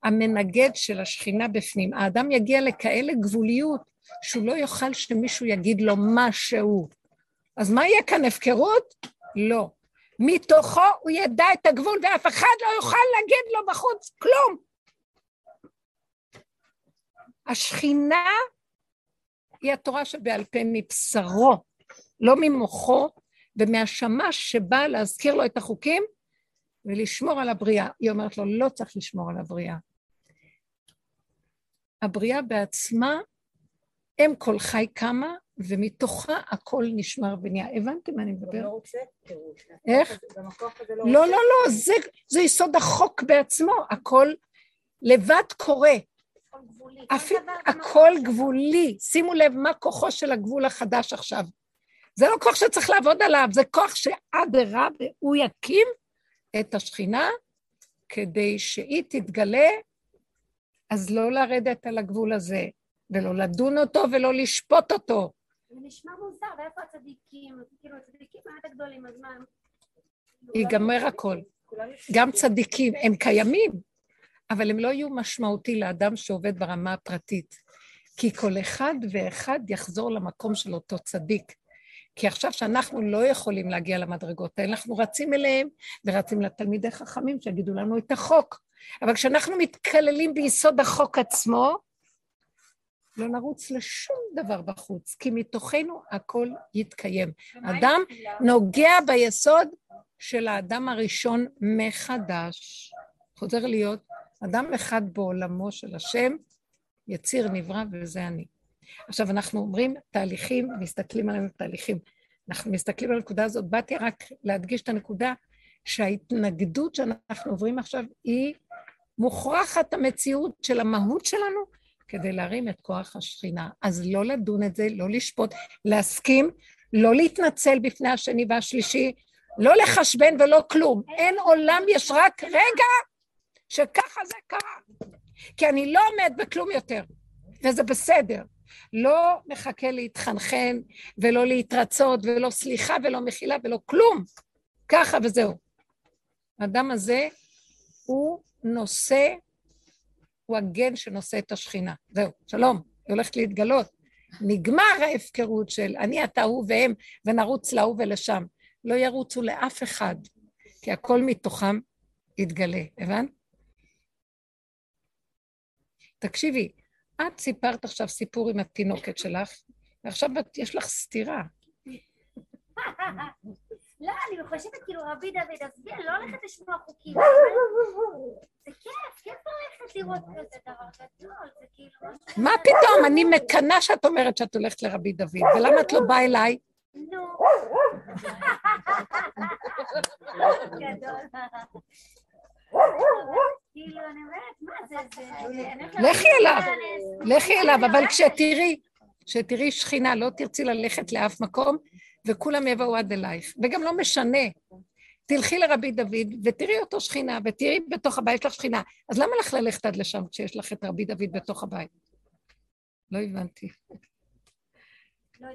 המנגד של השכינה בפנים, האדם יגיע לכאלה גבוליות שהוא לא יוכל שמישהו יגיד לו משהו. אז מה יהיה כאן, הפקרות? לא. מתוכו הוא ידע את הגבול ואף אחד לא יוכל להגיד לו בחוץ כלום. השכינה היא התורה שבעל פה מבשרו, לא ממוחו ומהשמש שבא להזכיר לו את החוקים ולשמור על הבריאה. היא אומרת לו, לא צריך לשמור על הבריאה. הבריאה בעצמה, אם כל חי קמה, ומתוכה הכל נשמר ונהיה. הבנתם מה אני מדבר? לא איך? לא, לא, לא, זה, זה יסוד החוק בעצמו, הכל לבד קורה. הכל גבולי. שימו לב מה כוחו של הגבול החדש עכשיו. זה לא כוח שצריך לעבוד עליו, זה כוח שאדרבה הוא יקים את השכינה כדי שהיא תתגלה, אז לא לרדת על הגבול הזה, ולא לדון אותו ולא לשפוט אותו. זה נשמע מוזר, ואיפה הצדיקים? כאילו, הצדיקים באמת הגדולים, אז מה? ייגמר הכל. גם צדיקים, הם קיימים, אבל הם לא יהיו משמעותי לאדם שעובד ברמה הפרטית. כי כל אחד ואחד יחזור למקום של אותו צדיק. כי עכשיו שאנחנו לא יכולים להגיע למדרגות האלה, אנחנו רצים אליהם ורצים לתלמידי חכמים שיגידו לנו את החוק. אבל כשאנחנו מתקללים ביסוד החוק עצמו, לא נרוץ לשום דבר בחוץ, כי מתוכנו הכל יתקיים. אדם נוגע ביסוד של האדם הראשון מחדש. חוזר להיות אדם אחד בעולמו של השם, יציר נברא וזה אני. עכשיו, אנחנו אומרים תהליכים, מסתכלים עליהם תהליכים. אנחנו מסתכלים על הנקודה הזאת, באתי רק להדגיש את הנקודה שההתנגדות שאנחנו עוברים עכשיו היא מוכרחת המציאות של המהות שלנו כדי להרים את כוח השכינה. אז לא לדון את זה, לא לשפוט, להסכים, לא להתנצל בפני השני והשלישי, לא לחשבן ולא כלום. אין עולם, יש רק רגע שככה זה קרה. כי אני לא עומד בכלום יותר, וזה בסדר. לא מחכה להתחנחן ולא להתרצות ולא סליחה ולא מחילה ולא כלום. ככה וזהו. האדם הזה הוא נושא, הוא הגן שנושא את השכינה. זהו, שלום, היא הולכת להתגלות. נגמר ההפקרות של אני, אתה, הוא והם, ונרוץ להוא ולשם. לא ירוצו לאף אחד, כי הכל מתוכם יתגלה, הבנת? תקשיבי, את סיפרת עכשיו סיפור עם התינוקת שלך, ועכשיו יש לך סתירה. לא, אני חושבת כאילו רבי דוד, עזבי, אני לא הולכת לשמוע חוקים. זה כיף, כיף ללכת לראות כזה דבר גדול, זה כאילו... מה פתאום? אני מקנאה שאת אומרת שאת הולכת לרבי דוד, ולמה את לא באה אליי? נו. גדול. כאילו, אני אומרת, מה זה, זה... לכי אליו, לכי אליו, אבל כשתראי, כשתראי שכינה, לא תרצי ללכת לאף מקום, וכולם יבואו עד אלייך. וגם לא משנה. תלכי לרבי דוד ותראי אותו שכינה, ותראי בתוך הבית שלך שכינה. אז למה לך ללכת עד לשם כשיש לך את רבי דוד בתוך הבית? לא הבנתי. לא.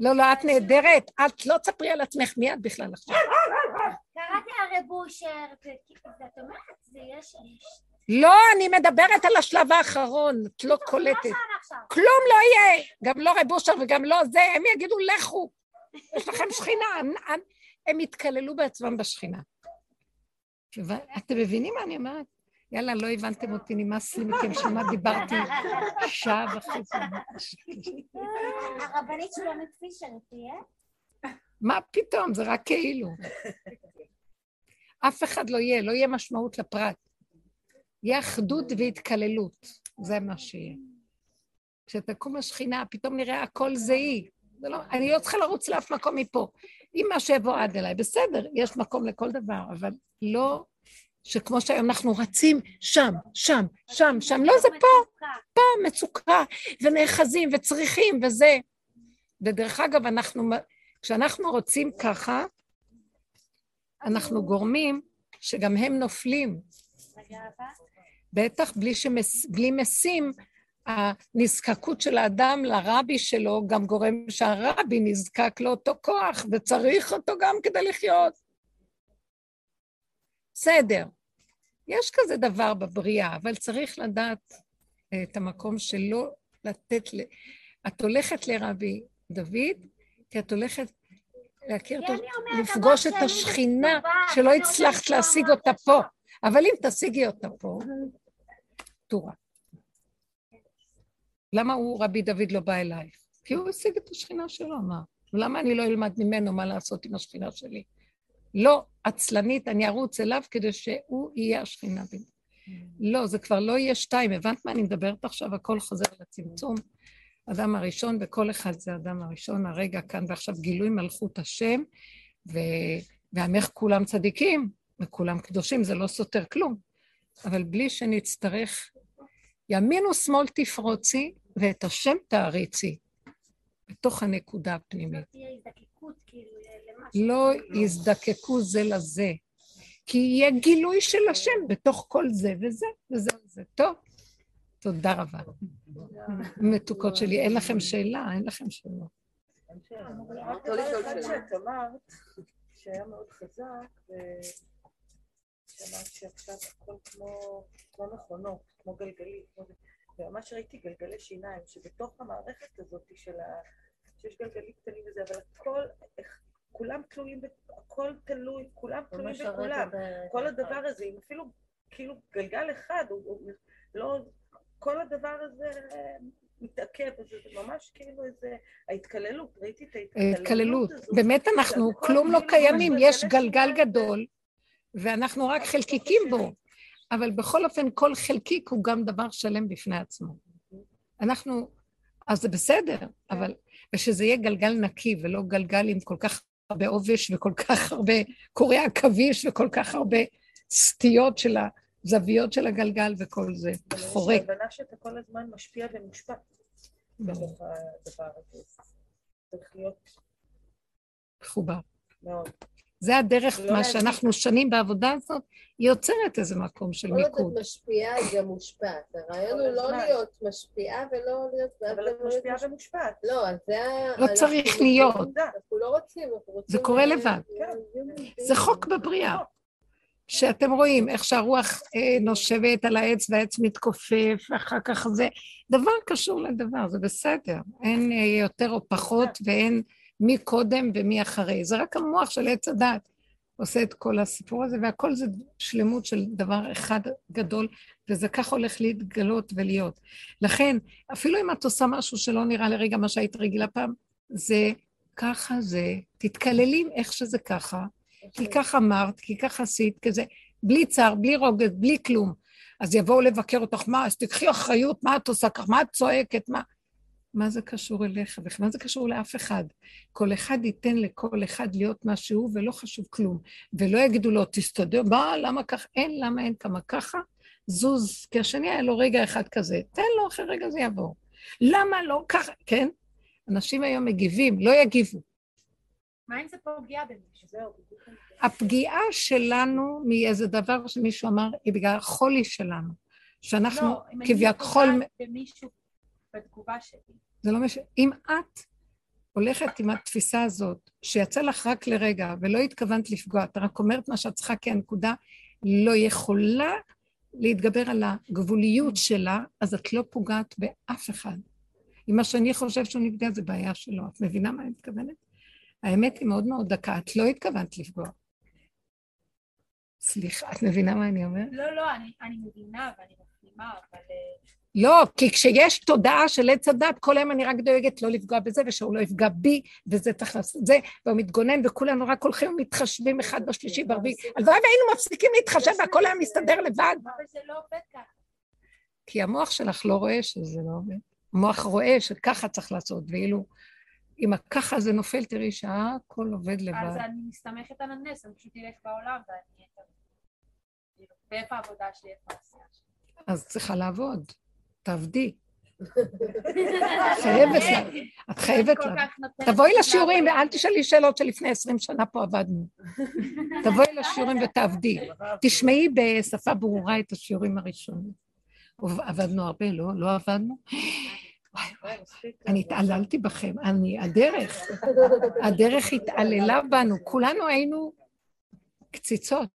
לא, לא, את נהדרת. את לא תספרי על עצמך, מי את בכלל עכשיו? קראתי אושר, ואת אומרת, זה יש... לא, אני מדברת על השלב האחרון, את לא קולטת. לא עכשיו. כלום לא יהיה, גם לא רב אושר וגם לא זה, הם יגידו לכו, יש לכם שכינה, הם- הם יתקללו בעצמם בשכינה. אתם מבינים מה אני אומרת? יאללה, לא הבנתם אותי, נמאס לי מכם, שמה דיברתי שעה וחצי. הרבנית שלומית פישר תהיה? מה פתאום, זה רק כאילו. אף אחד לא יהיה, לא יהיה משמעות לפרט. יהיה אחדות והתקללות, זה מה שיהיה. כשתקום השכינה, פתאום נראה הכל זה היא. זה לא, אני לא צריכה לרוץ לאף מקום מפה. אם מה שיבוא עד אליי, בסדר, יש מקום לכל דבר, אבל לא שכמו שהיום אנחנו רצים שם, שם, שם, שם, לא, זה פה, פה מצוקה, ונאחזים וצריכים וזה. ודרך אגב, אנחנו, כשאנחנו רוצים ככה, אנחנו גורמים שגם הם נופלים. בטח בלי, שמס, בלי משים, הנזקקות של האדם לרבי שלו גם גורם שהרבי נזקק לאותו כוח וצריך אותו גם כדי לחיות. בסדר, יש כזה דבר בבריאה, אבל צריך לדעת אה, את המקום שלא לתת ל... את הולכת לרבי דוד, כי את הולכת להכיר כי אותו, לפגוש את השכינה שלא הצלחת להשיג. אותה פה. אבל אם תשיגי אותה פה, טורה. למה הוא, רבי דוד, לא בא אלייך? כי הוא השיג את השכינה שלו, מה? למה אני לא אלמד ממנו מה לעשות עם השכינה שלי? לא, עצלנית, אני ארוץ אליו כדי שהוא יהיה השכינה בי. לא, זה כבר לא יהיה שתיים. הבנת מה אני מדברת עכשיו? הכל חוזר לצמצום. אדם הראשון, וכל אחד זה אדם הראשון, הרגע כאן ועכשיו גילוי מלכות השם, ו... ועמך כולם צדיקים, וכולם קדושים, זה לא סותר כלום. אבל בלי שנצטרך, ימין ושמאל תפרוצי, ואת השם תעריצי, בתוך הנקודה הפנימית. תהיה הזדקקות כאילו למשהו. לא יזדקקו זה לזה, כי יהיה גילוי של השם בתוך כל זה וזה וזה וזה. טוב, תודה רבה. מתוקות שלי, אין לכם שאלה? אין לכם אמרת, שהיה מאוד חזק, ושמעת שעכשיו הכל כמו כמו מכונות, כמו גלגלים, כמו. וממש ראיתי גלגלי שיניים, שבתוך המערכת הזאת של ה... שיש גלגלים קטנים וזה, אבל הכל, איך- כולם תלויים, הכל תלוי, כולם תלויים בכולם. כל הדבר הזה, אם אפילו כאילו גלגל אחד, הוא, הוא לא, כל הדבר הזה אה, מתעכב, זה ממש כאילו איזה, ההתקללות, ראיתי את ההתקללות התקללות. הזאת. באמת אנחנו, שהכל כלום לא כאילו קיימים, יש גלגל. גדול, ואנחנו רק חלקיקים בו. אבל בכל אופן כל חלקיק הוא גם דבר שלם בפני עצמו. אנחנו, אז זה בסדר, אבל, ושזה יהיה גלגל נקי ולא גלגל עם כל כך הרבה עובש וכל כך הרבה קורי עכביש וכל כך הרבה סטיות של הזוויות של הגלגל וכל זה, חורק. יש הבנה שאתה כל הזמן משפיע ומושפע בתוך הדבר הזה. צריך להיות מחובר. מאוד. זה הדרך, לא מה. שאנחנו שנים בעבודה הזאת, היא יוצרת איזה מקום של כל עוד מיקוד. את משפיעה, היא גם מושפעת. הרעיון הוא לא. להיות משפיעה ולא להיות... אבל את משפיעה ומושפעת. לא, אז זה ה... לא צריך להיות. אנחנו לא רוצים, אנחנו רוצים... זה קורה לבד. כן. זה חוק בבריאה. שאתם רואים איך שהרוח אה, נושבת על העץ והעץ מתכופף, ואחר כך זה... דבר קשור לדבר, זה בסדר. אין אה, יותר או פחות ואין מי קודם ומי אחרי. זה רק המוח של עץ הדת עושה את כל הסיפור הזה, והכל זה שלמות של דבר אחד גדול, וזה כך הולך להתגלות ולהיות. לכן, אפילו אם את עושה משהו שלא נראה לרגע מה שהיית רגילה פעם, זה ככה זה, תתקללים איך שזה ככה, כי כך אמרת, כי כך עשית, כזה, בלי צער, בלי רוגז, בלי כלום. אז יבואו לבקר אותך, מה, אז תקחי אחריות, מה את עושה כך, מה את צועקת, מה... מה זה קשור אליך? ומה זה קשור לאף אחד? כל אחד ייתן לכל אחד להיות מה שהוא, ולא חשוב כלום. ולא יגידו לו, תסתדר, מה, למה כך? אין, למה אין כמה ככה? זוז, כי השני היה לו רגע אחד כזה, תן לו, אחרי רגע זה יעבור. למה לא ככה? כן? אנשים היום מגיבים, לא יגיבו. מה אם זה פוגע במישהו? זהו, בדיוק. הפגיעה שלנו מאיזה דבר שמישהו אמר, היא בגלל החולי שלנו. שאנחנו לא, אם אני כביכול, פוגעת במישהו בתגובה שלי. זה לא משנה, אם את הולכת עם התפיסה הזאת, שיצא לך רק לרגע ולא התכוונת לפגוע, את רק אומרת מה שאת צריכה כי הנקודה לא יכולה להתגבר על הגבוליות שלה, אז את לא פוגעת באף אחד. אם מה שאני חושב שהוא נפגע זה בעיה שלו. את מבינה מה אני מתכוונת? האמת היא מאוד מאוד דקה, את לא התכוונת לפגוע. סליחה, את מבינה מה אני אומרת? לא, לא, אני, אני מבינה ואני מפנימה, אבל... אה, לא, כי כשיש תודעה של עץ הדת, כל היום אני רק דואגת לא לפגוע בזה, ושהוא לא יפגע בי, וזה צריך לעשות זה, והוא מתגונן, וכולנו רק הולכים ומתחשבים אחד בשלישי ברביעי. הלוואי והיינו מפסיקים להתחשב והכל היה מסתדר לבד. אבל זה לא עובד ככה. כי המוח שלך לא רואה שזה לא עובד. המוח רואה שככה צריך לעשות, ואילו אם הככה זה נופל, תראי שהכל עובד אז לבד. אני מסתמכת על הנס, אני פשוט אלך בעולם ואני אהיה. כאילו, ואיפה העבודה שלי, איפה העשייה שלי? אז צריכה לעבוד, תעבדי. חייבת לה, את חייבת לה. תבואי לשיעורים. ואל תשאלי שאלות שלפני עשרים שנה פה עבדנו. תבואי לשיעורים ותעבדי. תשמעי בשפה ברורה את השיעורים הראשונים. עבדנו הרבה, לא? לא עבדנו? וואי, וואי. אני התעללתי בכם, אני, הדרך, הדרך התעללה בנו, כולנו היינו קציצות.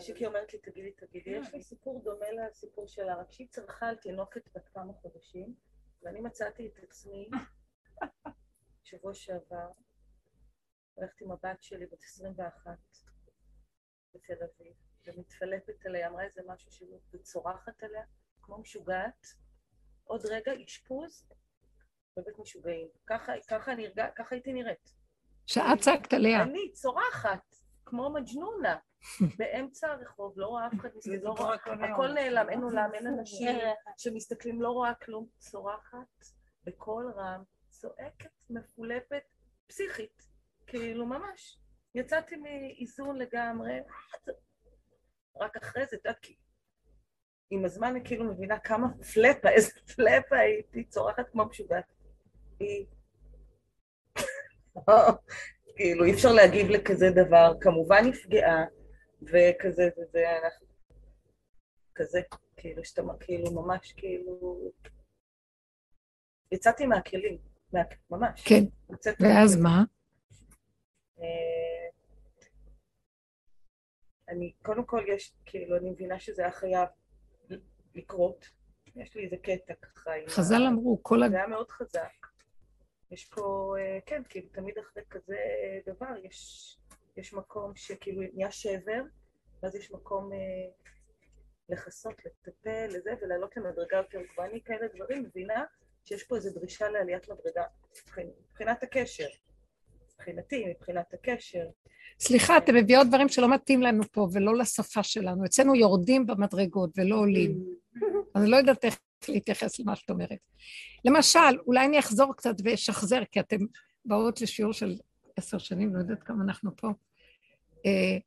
שיקי אומרת לי, תגידי, תגידי, יש לי סיפור דומה לסיפור שלה, רק שהיא צרחה על תינוקת בת כמה חודשים, ואני מצאתי את עצמי שבוע שעבר, הולכת עם הבת שלי בת 21 בתל אביב, ומתפלפת עליה, אמרה איזה משהו שהוא וצורחת עליה, כמו משוגעת, עוד רגע אשפוז בבית משוגעים. ככה, ככה, אני הרגע, ככה הייתי נראית. שאת צעקת עליה. אני צורחת, כמו מג'נונה, באמצע הרחוב, לא רואה אף אחד מסתכל, לא רואה, הכל נעלם, אין עולם, אין אנשים שמסתכלים, לא רואה כלום, צורחת בקול רם, צועקת, מפולפת, פסיכית, כאילו ממש. יצאתי מאיזון לגמרי, רק אחרי זה, את יודעת, כי עם הזמן אני כאילו מבינה כמה פלאפה, איזה פלאפה הייתי, צורחת כמו משוגעת. היא... כאילו, אי אפשר להגיב לכזה דבר, כמובן נפגעה, וכזה, וזה, אנחנו... כזה, כאילו, שאתה, כאילו, ממש, כאילו... יצאתי מהכלים, מה, ממש. כן, ואז. מה? אה, אני, קודם כל יש, כאילו, אני מבינה שזה היה חייב לקרות. יש לי איזה קטע ככה. עם ה- חז"ל אמרו, כל ה... זה היה מאוד חזק. יש פה, אה, כן, כאילו, תמיד אחרי כזה דבר יש, יש מקום שכאילו נהיה שבר, ואז יש מקום אה, לכסות, לטפל, לזה, ולעלות למדרגה יותר גבוהה. אני כאלה דברים מבינה שיש פה איזו דרישה לעליית מדרגה, מבחינת הקשר. מבחינתי, מבחינת הקשר. סליחה, אתם מביאות דברים שלא מתאים לנו פה ולא לשפה שלנו. אצלנו יורדים במדרגות ולא עולים. אני לא יודעת איך להתייחס למה שאת אומרת. למשל, אולי אני אחזור קצת ואשחזר, כי אתם באות לשיעור של עשר שנים, לא יודעת כמה אנחנו פה. אה,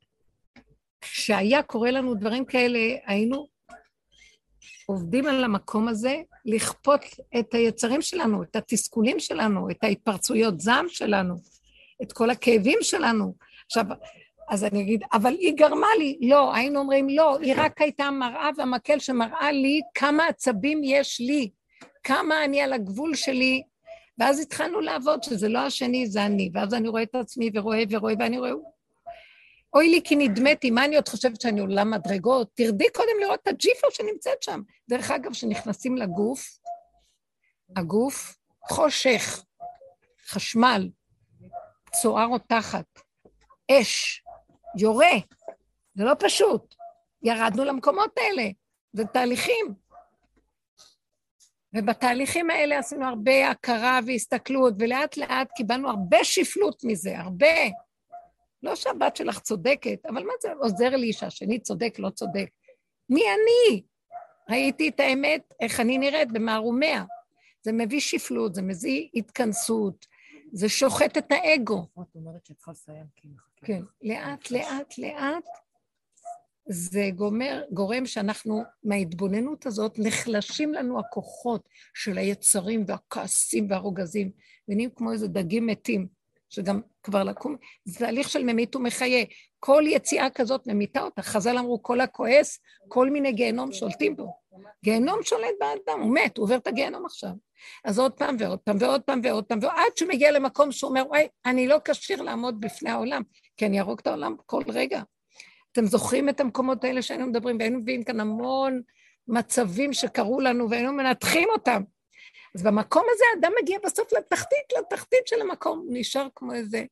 כשהיה קורה לנו דברים כאלה, היינו עובדים על המקום הזה לכפות את היצרים שלנו, את התסכולים שלנו, את ההתפרצויות זעם שלנו, את כל הכאבים שלנו. עכשיו, אז אני אגיד, אבל היא גרמה לי. לא, היינו אומרים, לא, היא רק הייתה מראה והמקל שמראה לי כמה עצבים יש לי, כמה אני על הגבול שלי, ואז התחלנו לעבוד שזה לא השני, זה אני, ואז אני רואה את עצמי ורואה ורואה, ואני רואה, אוי לי כי נדמתי, מה אני עוד חושבת שאני עולם מדרגות? תרדי קודם לראות את הג'יפה שנמצאת שם. דרך אגב, כשנכנסים לגוף, הגוף חושך, חשמל, צוהר או תחת, אש, יורה, זה לא פשוט. ירדנו למקומות האלה, זה תהליכים. ובתהליכים האלה עשינו הרבה הכרה והסתכלות, ולאט לאט קיבלנו הרבה שפלות מזה, הרבה. לא שהבת שלך צודקת, אבל מה זה עוזר לי שהשני צודק, לא צודק? מי אני? ראיתי את האמת, איך אני נראית במערומיה. זה מביא שפלות, זה מביא התכנסות, זה שוחט את האגו. את אומרת שאת צריכה לסיים, כי. כן, לאט, לאט, לאט, זה גומר, גורם שאנחנו, מההתבוננות הזאת, נחלשים לנו הכוחות של היצרים והכעסים והרוגזים, ונהיים כמו איזה דגים מתים, שגם כבר לקום, זה תהליך של ממית ומחיה. כל יציאה כזאת ממיתה אותה. חז"ל אמרו, כל הכועס, כל מיני גיהנום שולטים בו. גיהנום שולט באדם, הוא מת, הוא עובר את הגיהנום עכשיו. אז עוד פעם ועוד פעם ועוד פעם ועוד פעם, ועד שהוא מגיע למקום שהוא אומר, וואי, אני לא כשיר לעמוד בפני העולם, כי אני אהרוג את העולם כל רגע. אתם זוכרים את המקומות האלה שהיינו מדברים, והיינו מביאים כאן המון מצבים שקרו לנו, והיינו מנתחים אותם. אז במקום הזה האדם מגיע בסוף לתחתית, לתחתית של המקום, נשאר כמו איזה...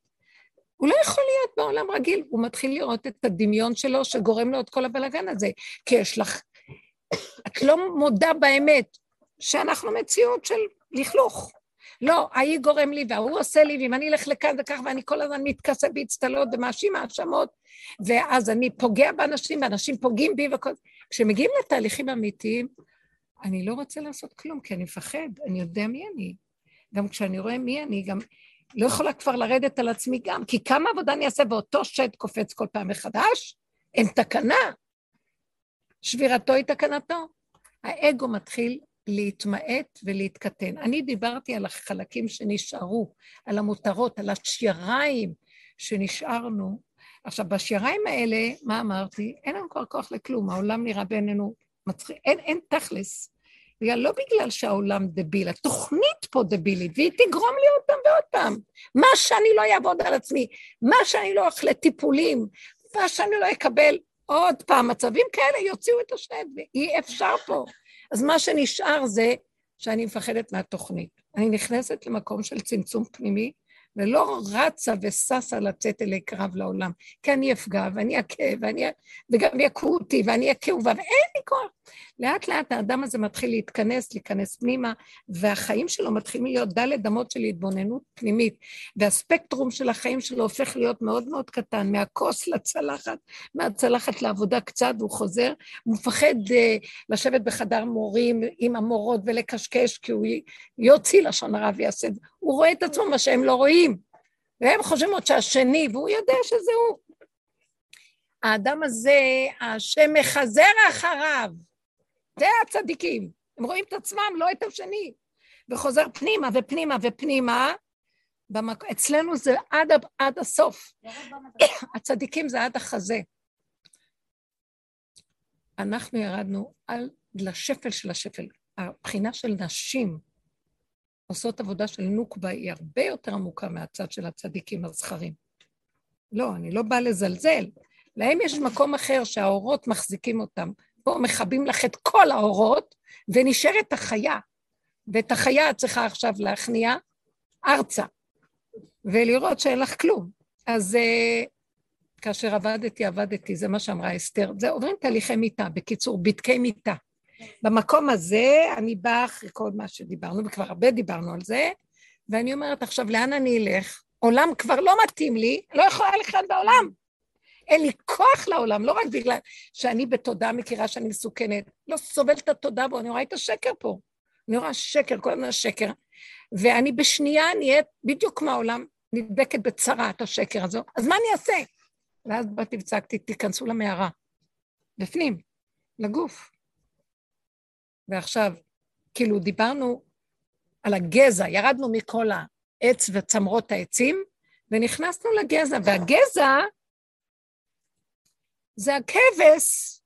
הוא לא יכול להיות בעולם רגיל, הוא מתחיל לראות את הדמיון שלו שגורם לו את כל הבלגן הזה, כי יש לך... את לא מודה באמת שאנחנו מציאות של לכלוך. לא, ההיא גורם לי וההוא עושה לי, ואם אני אלך לכאן וכך ואני כל הזמן מתכסה באצטלות ומאשים האשמות, ואז אני פוגע באנשים ואנשים פוגעים בי וכל... כשמגיעים לתהליכים אמיתיים, אני לא רוצה לעשות כלום, כי אני מפחד, אני יודע מי אני. גם כשאני רואה מי אני, גם לא יכולה כבר לרדת על עצמי גם, כי כמה עבודה אני אעשה ואותו שד קופץ כל פעם מחדש? אין תקנה. שבירתו היא תקנתו. האגו מתחיל להתמעט ולהתקטן. אני דיברתי על החלקים שנשארו, על המותרות, על השיריים שנשארנו. עכשיו, בשיריים האלה, מה אמרתי? אין לנו כבר כוח לכלום, העולם נראה בעינינו מצחיק, אין, אין תכלס. בגלל, לא בגלל שהעולם דביל, התוכנית פה דבילית, והיא תגרום לי עוד פעם ועוד פעם. מה שאני לא אעבוד על עצמי, מה שאני לא אכלה טיפולים, מה שאני לא אקבל עוד פעם, מצבים כאלה יוציאו את השד, ואי אפשר פה. אז מה שנשאר זה שאני מפחדת מהתוכנית. אני נכנסת למקום של צמצום פנימי, ולא רצה וששה לצאת אלי קרב לעולם, כי אני אפגע ואני אכה ואני... וגם יכו אותי ואני אכה ואין לי כוח. לאט לאט האדם הזה מתחיל להתכנס, להיכנס פנימה, והחיים שלו מתחילים להיות דלת אמות של התבוננות פנימית, והספקטרום של החיים שלו הופך להיות מאוד מאוד קטן, מהכוס לצלחת, מהצלחת לעבודה קצת, והוא חוזר, הוא מפחד uh, לשבת בחדר מורים עם המורות ולקשקש, כי הוא יוציא לשון הרע ויעשה. הוא רואה את עצמו מה שהם לא רואים, והם חושבים עוד שהשני, והוא יודע שזה הוא. האדם הזה, השם מחזר אחריו. זה הצדיקים. הם רואים את עצמם, לא את השני. וחוזר פנימה ופנימה ופנימה. במק... אצלנו זה עד, עד הסוף. הצדיקים זה עד החזה. אנחנו ירדנו על, לשפל של השפל. הבחינה של נשים עושות עבודה של נוקבה היא הרבה יותר עמוקה מהצד של הצדיקים הזכרים. לא, אני לא באה לזלזל. להם יש מקום אחר שהאורות מחזיקים אותם. פה מכבים לך את כל האורות, ונשארת החיה. ואת החיה את צריכה עכשיו להכניע ארצה, ולראות שאין לך כלום. אז uh, כאשר עבדתי, עבדתי, זה מה שאמרה אסתר. זה עוברים תהליכי מיטה, בקיצור, בדקי מיטה. במקום הזה אני באה אחרי כל מה שדיברנו, וכבר הרבה דיברנו על זה, ואני אומרת עכשיו, לאן אני אלך? עולם כבר לא מתאים לי, לא יכולה לחיות בעולם. אין לי כוח לעולם, לא רק בגלל שאני בתודעה מכירה שאני מסוכנת, לא סובלת את התודעה בו, אני רואה את השקר פה. אני רואה שקר, כל הזמן השקר. ואני בשנייה נהיית בדיוק כמו העולם, נדבקת בצרת השקר הזו, אז מה אני אעשה? ואז באתי וצעקתי, תיכנסו למערה. בפנים, לגוף. ועכשיו, כאילו דיברנו על הגזע, ירדנו מכל העץ וצמרות העצים, ונכנסנו לגזע, והגזע זה הכבש,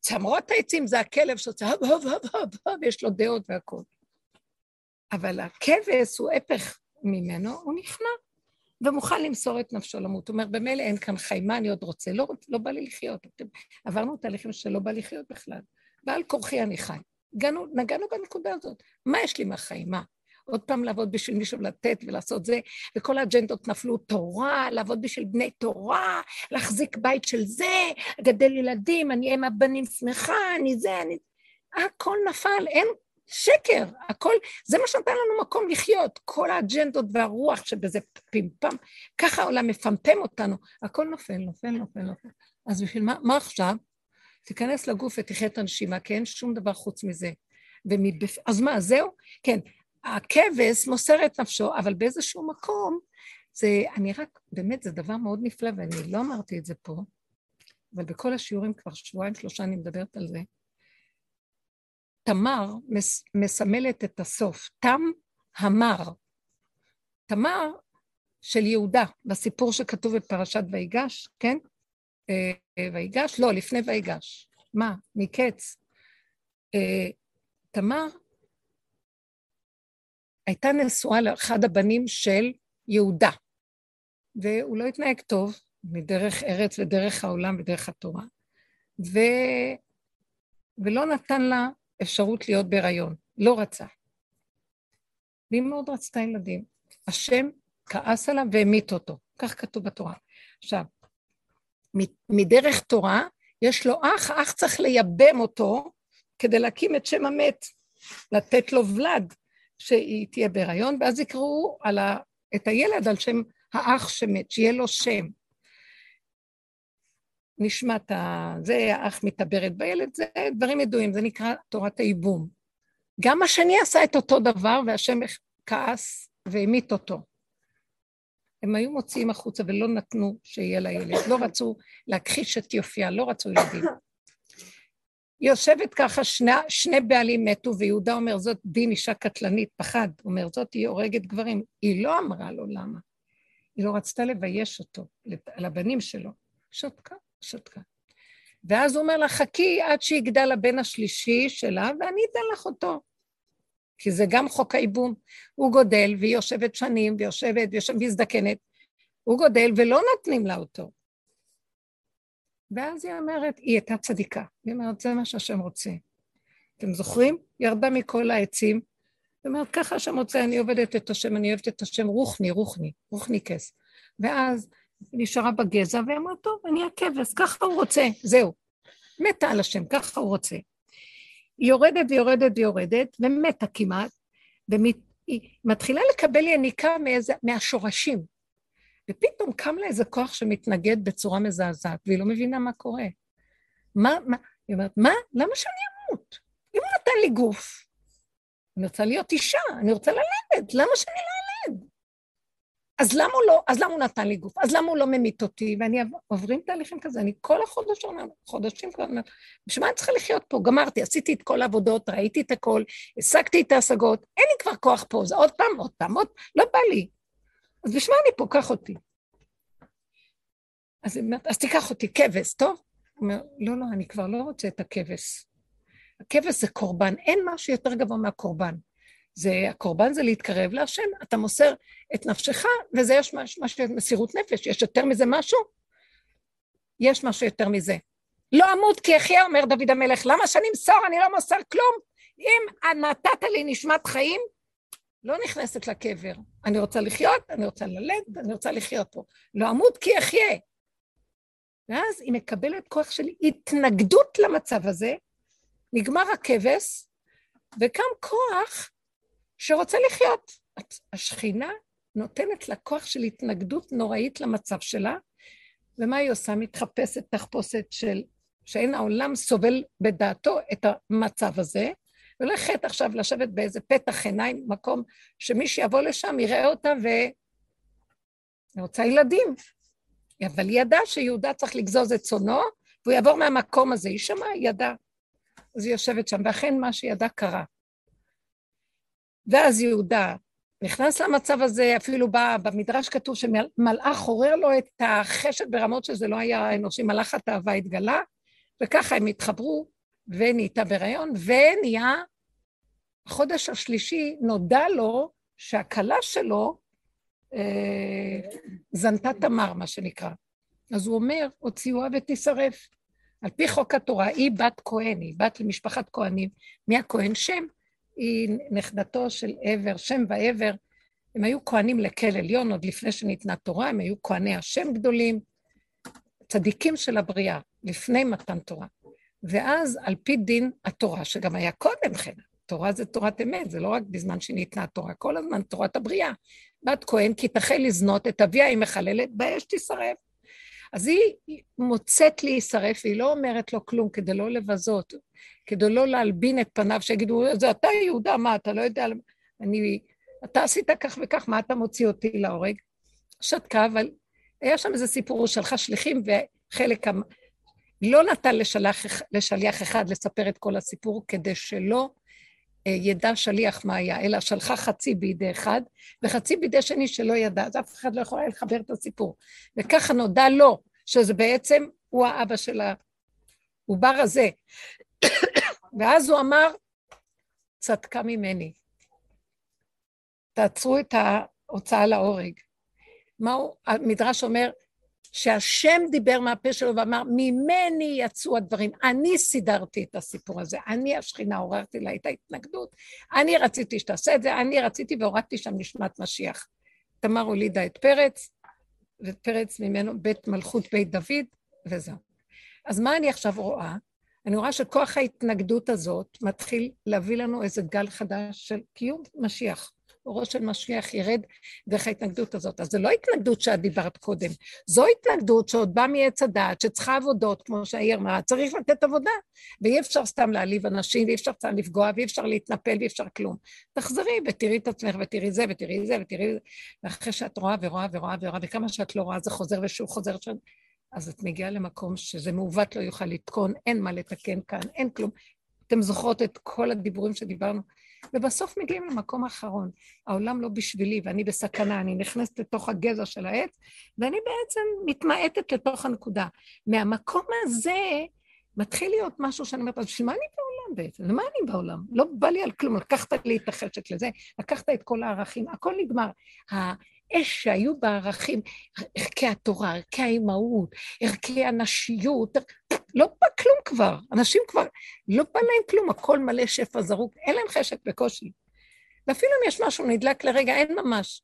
צמרות העצים זה הכלב שעושה הב הב הב הב הב, יש לו דעות והכול. אבל הכבש הוא הפך ממנו, הוא נכנע, ומוכן למסור את נפשו למות. הוא אומר, במילא אין כאן חיים, מה אני עוד רוצה? לא, לא בא לי לחיות. עברנו תהליכים שלא בא לחיות בכלל. בעל כורחי אני חי. הגענו, נגענו בנקודה הזאת. מה יש לי מהחיים? מה? עוד פעם לעבוד בשביל מישהו לתת ולעשות זה, וכל האג'נדות נפלו, תורה, לעבוד בשביל בני תורה, להחזיק בית של זה, לגדל ילדים, אני אם הבנים שמחה, אני זה, אני... הכל נפל, אין שקר, הכל, זה מה שנתן לנו מקום לחיות, כל האג'נדות והרוח שבזה פימפם, ככה העולם מפמפם אותנו, הכל נופל, נופל, נופל, נופל. אז בשביל מה, מה עכשיו? תיכנס לגוף ותחיה את הנשימה, כי אין שום דבר חוץ מזה. ומבפ... אז מה, זהו? כן, הכבש מוסר את נפשו, אבל באיזשהו מקום, זה, אני רק, באמת, זה דבר מאוד נפלא, ואני לא אמרתי את זה פה, אבל בכל השיעורים כבר שבועיים, שלושה אני מדברת על זה. תמר מס, מסמלת את הסוף, תם המר. תמר של יהודה, בסיפור שכתוב בפרשת ויגש, כן? אה, ויגש? לא, לפני ויגש. מה? מקץ. אה, תמר הייתה נשואה לאחד הבנים של יהודה, והוא לא התנהג טוב מדרך ארץ ודרך העולם ודרך התורה, ו... ולא נתן לה אפשרות להיות בהיריון, לא רצה. והיא מאוד רצתה ילדים. השם כעס עליו והמית אותו, כך כתוב בתורה. עכשיו, מדרך תורה, יש לו אח, אח צריך לייבם אותו כדי להקים את שם המת, לתת לו ולד, שהיא תהיה בהיריון, ואז יקראו ה... את הילד על שם האח שמת, שיהיה לו שם. נשמת ה... זה, האח מתעברת בילד, זה דברים ידועים, זה נקרא תורת הייבום. גם השני עשה את אותו דבר, והשם כעס והמית אותו. הם היו מוציאים החוצה ולא נתנו שיהיה לילד, לא רצו להכחיש את יופייה, לא רצו ילדים. היא יושבת ככה, שני, שני בעלים מתו, ויהודה אומר, זאת דין אישה קטלנית, פחד, אומר, זאת היא הורגת גברים. היא לא אמרה לו למה. היא לא רצתה לבייש אותו, על הבנים שלו. שתקה, שתקה. ואז הוא אומר לה, חכי עד שיגדל הבן השלישי שלה, ואני אתן לך אותו. כי זה גם חוק הייבום. הוא גודל, והיא יושבת שנים, ויושבת, ויושבת, והזדקנת. הוא גודל, ולא נותנים לה אותו. ואז היא אומרת, היא הייתה צדיקה. היא אומרת, זה מה שהשם רוצה. אתם זוכרים? ירדה מכל העצים. היא אומרת, ככה השם רוצה, אני עובדת את השם, אני אוהבת את השם, רוחני, רוחני, רוחני כס. ואז נשארה בגזע, והיא אמרה, טוב, אני הכבש, ככה הוא רוצה, זהו. מתה על השם, ככה הוא רוצה. יורדת ויורדת ויורדת, ומתה כמעט, והיא מתחילה לקבל יניקה מאיזה, מהשורשים. ופתאום קם לה איזה כוח שמתנגד בצורה מזעזעת, והיא לא מבינה מה קורה. מה, מה, היא אומרת, מה? למה שאני אמות? אם הוא נתן לי גוף, אני רוצה להיות אישה, אני רוצה ללדת, למה שאני לא? אז למה הוא לא, אז למה הוא נתן לי גוף? אז למה הוא לא ממית אותי? ואני עוברים תהליכים כזה, אני כל החודשים, חודשים כבר אומרת, בשביל מה אני צריכה לחיות פה? גמרתי, עשיתי את כל העבודות, ראיתי את הכל, השגתי את ההשגות, אין לי כבר כוח פה, זה עוד פעם, עוד פעם, עוד, לא בא לי. אז בשביל מה אני פה? קח אותי. אז היא אומרת, אז תיקח אותי, כבש, טוב? הוא אומר, לא, לא, אני כבר לא רוצה את הכבש. הכבש זה קורבן, אין משהו יותר גבוה מהקורבן. זה, הקורבן זה להתקרב להשם, אתה מוסר את נפשך, וזה יש משהו מסירות נפש, יש יותר מזה משהו? יש משהו יותר מזה. לא אמות כי אחיה, אומר דוד המלך, למה שאני אמסור? אני לא מוסר כלום. אם נתת לי נשמת חיים, לא נכנסת לקבר. אני רוצה לחיות, אני רוצה ללד, אני רוצה לחיות פה. לא אמות כי אחיה. ואז היא מקבלת כוח של התנגדות למצב הזה, נגמר הכבש, וקם כוח שרוצה לחיות. השכינה נותנת לה כוח של התנגדות נוראית למצב שלה, ומה היא עושה? מתחפשת תחפושת של, שאין העולם סובל בדעתו את המצב הזה, והולכת עכשיו לשבת באיזה פתח עיניים, מקום שמי שיבוא לשם יראה אותה ו... היא רוצה ילדים. אבל היא ידעה שיהודה צריך לגזוז את צונו, והוא יעבור מהמקום הזה. היא שמעה, היא ידעה. אז היא יושבת שם, ואכן מה שידעה קרה. ואז יהודה נכנס למצב הזה, אפילו בא, במדרש כתוב שמלאך עורר לו את החשת ברמות שזה לא היה אנושי, מלאך התאווה התגלה, וככה הם התחברו, ונהייתה בהיריון, ונהיה, החודש השלישי נודע לו שהכלה שלו אה, זנתה תמר, מה שנקרא. אז הוא אומר, הוציאוה ותישרף. על פי חוק התורה, היא בת כהן, היא בת למשפחת כהנים. מי הכהן? שם. היא נכדתו של עבר, שם ועבר. הם היו כהנים לקל עליון עוד לפני שניתנה תורה, הם היו כהני השם גדולים, צדיקים של הבריאה, לפני מתן תורה. ואז על פי דין התורה, שגם היה קודם כן, תורה זה תורת אמת, זה לא רק בזמן שניתנה תורה, כל הזמן תורת הבריאה. בת כהן, כי תחל לזנות את אביה, היא מחללת, באש תישרף. אז היא מוצאת להישרף, והיא לא אומרת לו כלום כדי לא לבזות, כדי לא להלבין את פניו, שיגידו, זה אתה יהודה, מה, אתה לא יודע, אני, אתה עשית כך וכך, מה אתה מוציא אותי להורג? שתקה, אבל היה שם איזה סיפור, הוא שלחה שליחים, וחלק, לא נתן לשלח, לשליח אחד לספר את כל הסיפור, כדי שלא ידע שליח מה היה, אלא שלחה חצי בידי אחד, וחצי בידי שני שלא ידע, אז אף אחד לא יכול היה לחבר את הסיפור. וככה נודע לו, שזה בעצם, הוא האבא של העובר הזה. ואז הוא אמר, צדקה ממני. תעצרו את ההוצאה להורג. מה הוא, המדרש אומר, שהשם דיבר מהפה שלו ואמר, ממני יצאו הדברים, אני סידרתי את הסיפור הזה, אני השכינה עוררתי לה את ההתנגדות, אני רציתי שתעשה את זה, אני רציתי והורדתי שם נשמת משיח. תמר הולידה את פרץ, ופרץ ממנו בית מלכות בית דוד, וזהו. אז מה אני עכשיו רואה? אני רואה שכוח ההתנגדות הזאת מתחיל להביא לנו איזה גל חדש של קיום משיח. אורו של משיח ירד דרך ההתנגדות הזאת. אז זו לא התנגדות שאת דיברת קודם, זו התנגדות שעוד באה מעץ הדעת, שצריכה עבודות, כמו שהעיר אמרה, צריך לתת עבודה, ואי אפשר סתם להעליב אנשים, ואי אפשר סתם לפגוע, ואי אפשר להתנפל, ואי אפשר כלום. תחזרי ותראי את עצמך, ותראי זה, ותראי זה, ותראי זה, ואחרי שאת רואה ורואה ורואה ורואה, וכמה שאת לא רואה זה חוזר ושוב חוזר שם, אז את מגיעה למקום שזה מעוות לא יוכל לתקון, אין מה לתקן כאן, אין כלום. אתם זוכרות את כל הדיבורים שדיברנו? ובסוף מגיעים למקום האחרון. העולם לא בשבילי ואני בסכנה, אני נכנסת לתוך הגזע של העץ, ואני בעצם מתמעטת לתוך הנקודה. מהמקום הזה מתחיל להיות משהו שאני אומרת, אז בשביל מה אני בעולם בעצם? למה אני בעולם? לא בא לי על כלום, לקחת לי את החשק לזה, לקחת את כל הערכים, הכל נגמר. האש שהיו בערכים, ערכי התורה, ערכי האימהות, ערכי הנשיות, לא בא כלום כבר. אנשים כבר, לא בא להם כלום, הכל מלא שפע זרוק, אין להם חשק בקושי. ואפילו אם יש משהו נדלק לרגע, אין ממש.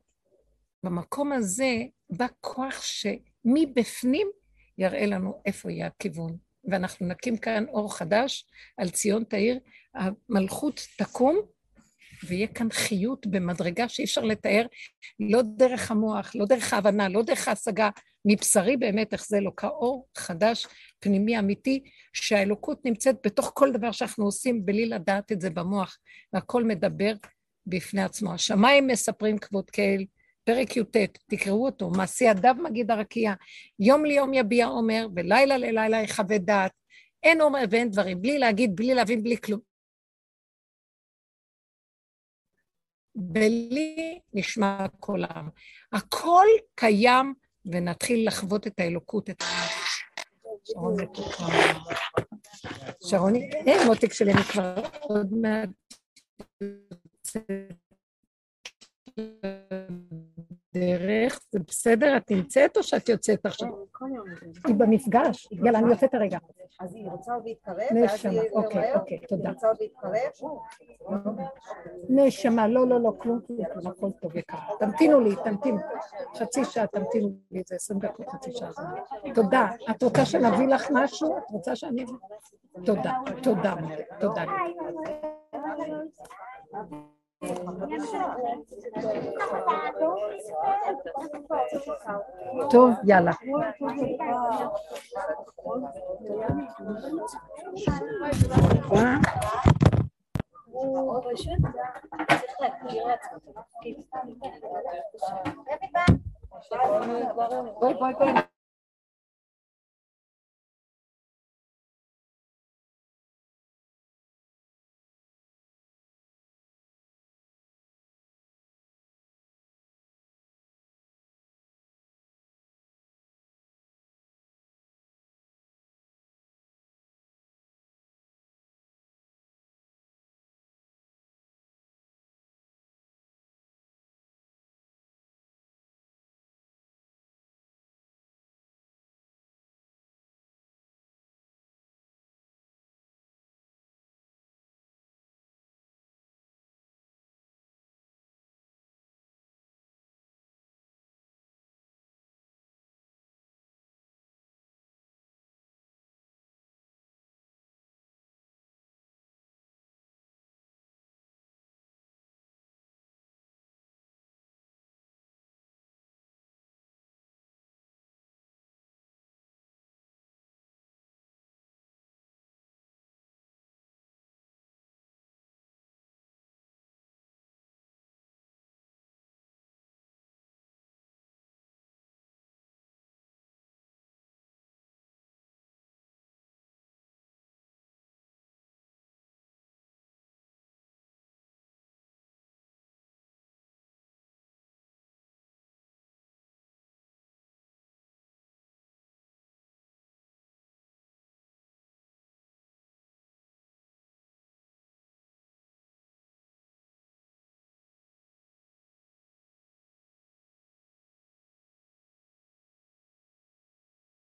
במקום הזה בא כוח שמבפנים יראה לנו איפה יהיה הכיוון. ואנחנו נקים כאן אור חדש על ציון תאיר, המלכות תקום, ויהיה כאן חיות במדרגה שאי אפשר לתאר, לא דרך המוח, לא דרך ההבנה, לא דרך ההשגה, מבשרי באמת איך זה לא, כאור חדש, פנימי אמיתי, שהאלוקות נמצאת בתוך כל דבר שאנחנו עושים בלי לדעת את זה במוח, והכל מדבר בפני עצמו. השמיים מספרים כבוד כאל, פרק י"ט, תקראו אותו, מעשי ידיו מגיד הרקיע, יום ליום יביע עומר, ולילה ללילה יחווה דעת. אין עומר ואין דברים, בלי להגיד, בלי להבין, בלי כלום. בלי נשמע קולם. הכל קיים, ונתחיל לחוות את האלוקות, את. שרון מתוקה. שרון, אין מותק שלי, אני כבר עוד מעט... דרך, זה בסדר? את נמצאת או שאת יוצאת עכשיו? היא במפגש. יאללה, אני יוצאת הרגע. אז היא רוצה עוד להתקרב, נשמה, אוקיי, אוקיי, תודה. רוצה עוד להתקרב? נשמה, לא, לא, לא, כלום, כלום, הכל טוב יקר. תמתינו לי, תמתינו. חצי שעה, תמתינו לי, זה עשרים דקות, חצי שעה. תודה. את רוצה שנביא לך משהו? את רוצה שאני? תודה, תודה, תודה. טוב, יאללה. בואי, בואי, בואי.